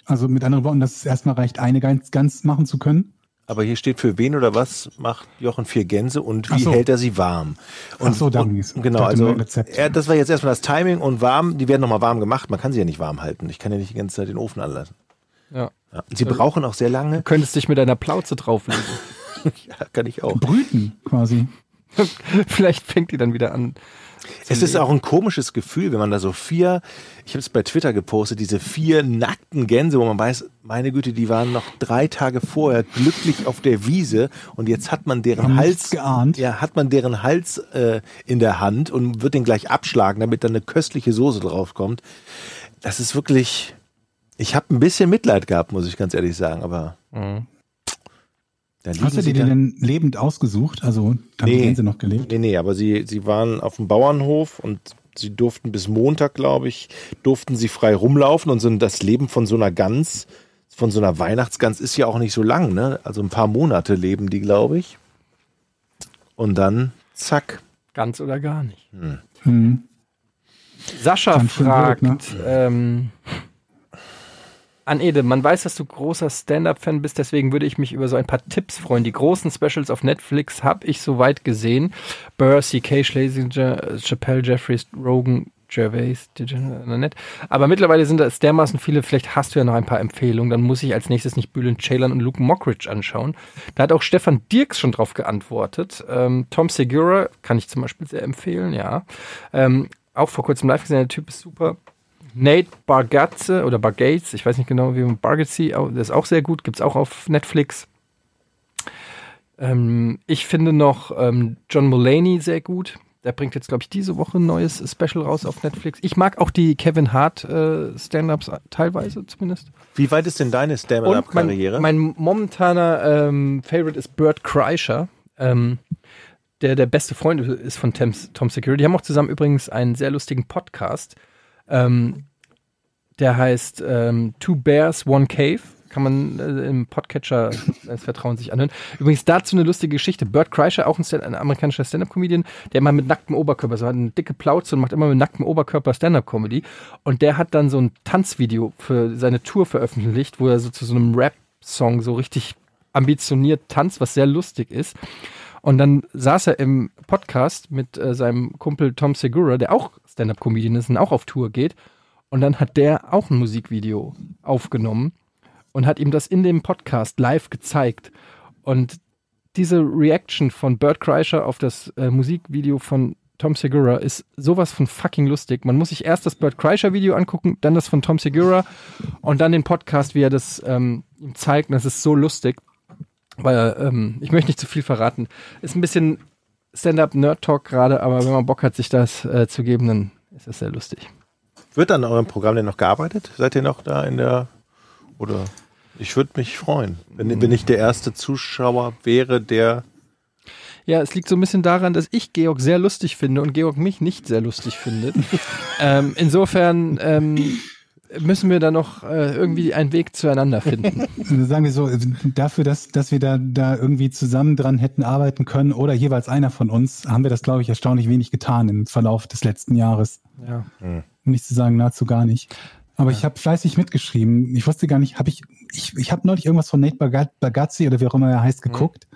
Also mit anderen Worten, dass es erstmal reicht, eine Gans, Gans machen zu können? Aber hier steht für wen oder was macht Jochen vier Gänse und wie so. hält er sie warm? Und, Ach so, darum und, Genau, also er, das war jetzt erstmal das Timing und warm, die werden nochmal warm gemacht. Man kann sie ja nicht warm halten. Ich kann ja nicht die ganze Zeit den Ofen anlassen. Ja. Ja. Sie brauchen auch sehr lange. Du könntest dich mit deiner Plauze drauflegen. Ja, kann ich auch. Brüten quasi. Vielleicht fängt die dann wieder an. Es ist auch ein komisches Gefühl, wenn man da so vier, ich habe es bei Twitter gepostet, diese vier nackten Gänse, wo man weiß, meine Güte, die waren noch drei Tage vorher glücklich auf der Wiese und jetzt hat man deren Haben Hals, geahnt. ja, hat man deren Hals äh, in der Hand und wird den gleich abschlagen, damit dann eine köstliche Soße draufkommt. Das ist wirklich, ich habe ein bisschen Mitleid gehabt, muss ich ganz ehrlich sagen, aber Mhm. Hast du sie die da. denn lebend ausgesucht? Also haben die Nee. Gänse noch gelebt? Nee, nee, aber sie, sie waren auf dem Bauernhof und sie durften bis Montag, glaube ich, durften sie frei rumlaufen und so das Leben von so einer Gans, von so einer Weihnachtsgans ist ja auch nicht so lang, ne? Also ein paar Monate leben die, glaube ich. Und dann, zack. Ganz oder gar nicht. Hm. Sascha Ganz schön fragt, blöd, ähm, an Ede, man weiß, dass du großer Stand-Up-Fan bist, deswegen würde ich mich über so ein paar Tipps freuen. Die großen Specials auf Netflix habe ich soweit gesehen. Burr, C.K., Schlesinger, Chappelle, Jeffries, Rogan, Gervais, nett. Aber mittlerweile sind das dermaßen viele, vielleicht hast du ja noch ein paar Empfehlungen, dann muss ich als nächstes nicht Bülent Ceylan und Luke Mockridge anschauen. Da hat auch Stefan Dirks schon drauf geantwortet. Ähm, Tom Segura kann ich zum Beispiel sehr empfehlen, ja. Ähm, auch vor kurzem live gesehen, der Typ ist super. Nate Bargatze oder Bargates, ich weiß nicht genau, wie man Bargatze, au- der ist auch sehr gut, gibt's auch auf Netflix. Ähm, ich finde noch ähm, John Mulaney sehr gut. Der bringt jetzt, glaube ich, diese Woche ein neues Special raus auf Netflix. Ich mag auch die Kevin Hart äh, Stand-Ups teilweise zumindest. Wie weit ist denn deine Und mein, Stand-Up-Karriere? mein momentaner ähm, Favorite ist Bert Kreischer, ähm, der der beste Freund ist von Tom, Tom Security. Die haben auch zusammen übrigens einen sehr lustigen Podcast. Ähm, der heißt ähm, Two Bears, One Cave. Kann man äh, im Podcatcher des Vertrauens sich anhören. Übrigens dazu eine lustige Geschichte. Bert Kreischer, auch ein, Stand ein amerikanischer Stand-Up-Comedian, der immer mit nacktem Oberkörper, so hat eine dicke Plauze und macht immer mit nacktem Oberkörper Stand-Up-Comedy. Und der hat dann so ein Tanzvideo für seine Tour veröffentlicht, wo er so zu so einem Rap-Song so richtig ambitioniert tanzt, was sehr lustig ist. Und dann saß er im Podcast mit äh, seinem Kumpel Tom Segura, der auch Stand-Up-Comedian ist und auch auf Tour geht. Und dann hat der auch ein Musikvideo aufgenommen und hat ihm das in dem Podcast live gezeigt. Und diese Reaction von Bert Kreischer auf das äh, Musikvideo von Tom Segura ist sowas von fucking lustig. Man muss sich erst das Bert Kreischer Video angucken, dann das von Tom Segura und dann den Podcast, wie er das ähm, ihm zeigt. Und das ist so lustig, weil ähm, ich möchte nicht zu viel verraten. Ist ein bisschen Stand-up-Nerd-Talk gerade, aber wenn man Bock hat, sich das äh, zu geben, dann ist das sehr lustig. Wird an eurem Programm denn noch gearbeitet? Seid ihr noch da in der, oder? Ich würde mich freuen, wenn, wenn ich der erste Zuschauer wäre, der Ja, es liegt so ein bisschen daran, dass ich Georg sehr lustig finde und Georg mich nicht sehr lustig findet. ähm, insofern ähm, müssen wir da noch äh, irgendwie einen Weg zueinander finden. Also sagen wir so, dafür, dass, dass wir da, da irgendwie zusammen dran hätten arbeiten können oder jeweils einer von uns, haben wir das, glaube ich, erstaunlich wenig getan im Verlauf des letzten Jahres. Ja. Um nicht zu sagen, nahezu gar nicht. Aber ich habe fleißig mitgeschrieben. Ich wusste gar nicht, habe ich, ich, ich habe neulich irgendwas von Nate Bagazzi oder wie auch immer er heißt geguckt.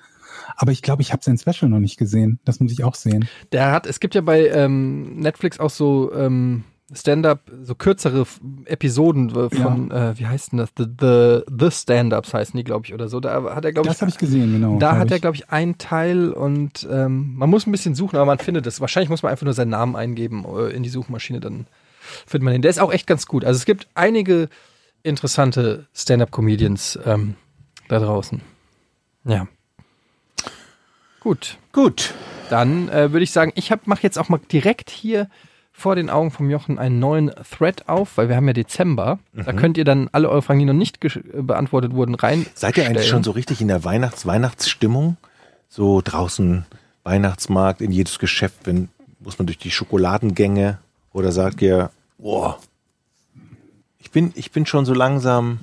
Aber ich glaube, ich habe sein Special noch nicht gesehen. Das muss ich auch sehen. Der hat, es gibt ja bei ähm, Netflix auch so ähm, Stand-up, so kürzere Episoden äh, von, äh, wie heißt denn das? The, the, the Stand-Ups heißen die, glaube ich, oder so. Da hat er, glaube ich, Das habe ich gesehen, genau. Da hat er, ich. glaube ich, einen Teil und ähm, man muss ein bisschen suchen, aber man findet es. Wahrscheinlich muss man einfach nur seinen Namen eingeben äh, in die Suchmaschine, dann findet man den. Der ist auch echt ganz gut. Also es gibt einige interessante Stand-up-Comedians ähm, da draußen. Ja. Gut, Gut. dann äh, würde ich sagen, ich mache jetzt auch mal direkt hier vor den Augen vom Jochen einen neuen Thread auf, weil wir haben ja Dezember. Da könnt ihr dann alle eure Fragen, die noch nicht äh, beantwortet wurden, rein. Seid ihr eigentlich schon so richtig in der Weihnachts-Weihnachtsstimmung? So draußen Weihnachtsmarkt, in jedes Geschäft, wenn, muss man durch die Schokoladengänge oder sagt ihr, boah, ich bin, ich bin schon so langsam,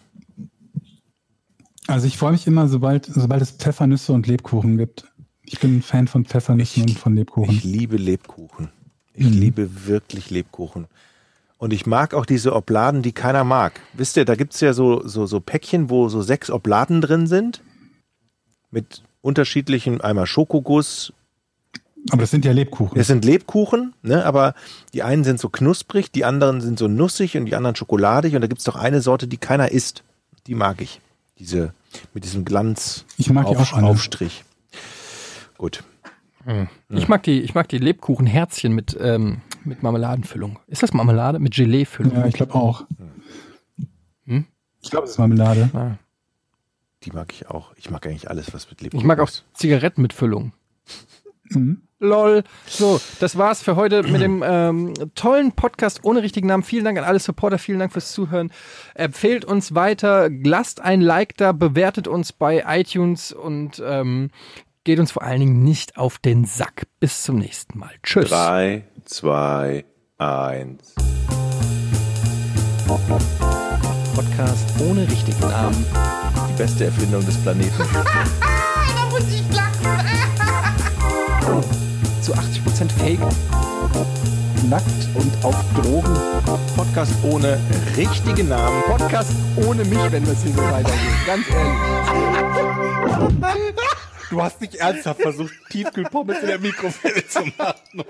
Also ich freue mich immer, sobald, sobald es Pfeffernüsse und Lebkuchen gibt. Ich bin ein Fan von Pfeffernüssen Ich- und von Lebkuchen. ich liebe Lebkuchen. Ich Mhm. liebe wirklich Lebkuchen. Und ich mag auch diese Obladen, die keiner mag. Wisst ihr, da gibt's ja so, so, so Päckchen, wo so sechs Obladen drin sind. Mit unterschiedlichen, einmal Schokoguss, Aber das sind ja Lebkuchen. Es sind Lebkuchen, ne, aber die einen sind so knusprig, die anderen sind so nussig und die anderen schokoladig. Und da gibt's doch eine Sorte, die keiner isst. Die mag ich. Diese mit diesem Glanz Ich mag die auch alle. Aufstrich. Gut. Ich mag die, ich mag die Lebkuchenherzchen mit, ähm, mit Marmeladenfüllung. Ist das Marmelade? Mit Geleefüllung? Ja, ich glaube auch. Hm? Ich glaube, es ist Marmelade. Ah. Die mag ich auch. Ich mag eigentlich alles, was mit Lebkuchen Ich mag auch ist. Zigaretten mit Füllung. Mhm. Lol. So, das war's für heute mit dem ähm, tollen Podcast ohne richtigen Namen. Vielen Dank an alle Supporter, vielen Dank fürs Zuhören. Empfehlt uns weiter, lasst ein Like da, bewertet uns bei iTunes und ähm, geht uns vor allen Dingen nicht auf den Sack. Bis zum nächsten Mal. Tschüss. Drei, zwei, eins. Podcast ohne richtigen Namen. Die beste Erfindung des Planeten. Da muss ich lachen. Zu 80% Fake. Nackt und auf Drogen. Podcast ohne richtigen Namen. Podcast ohne mich, wenn das hier so weitergeht. Ganz ehrlich. Du hast nicht ernsthaft versucht, Tiefkühlpommes in der Mikrowelle zu machen.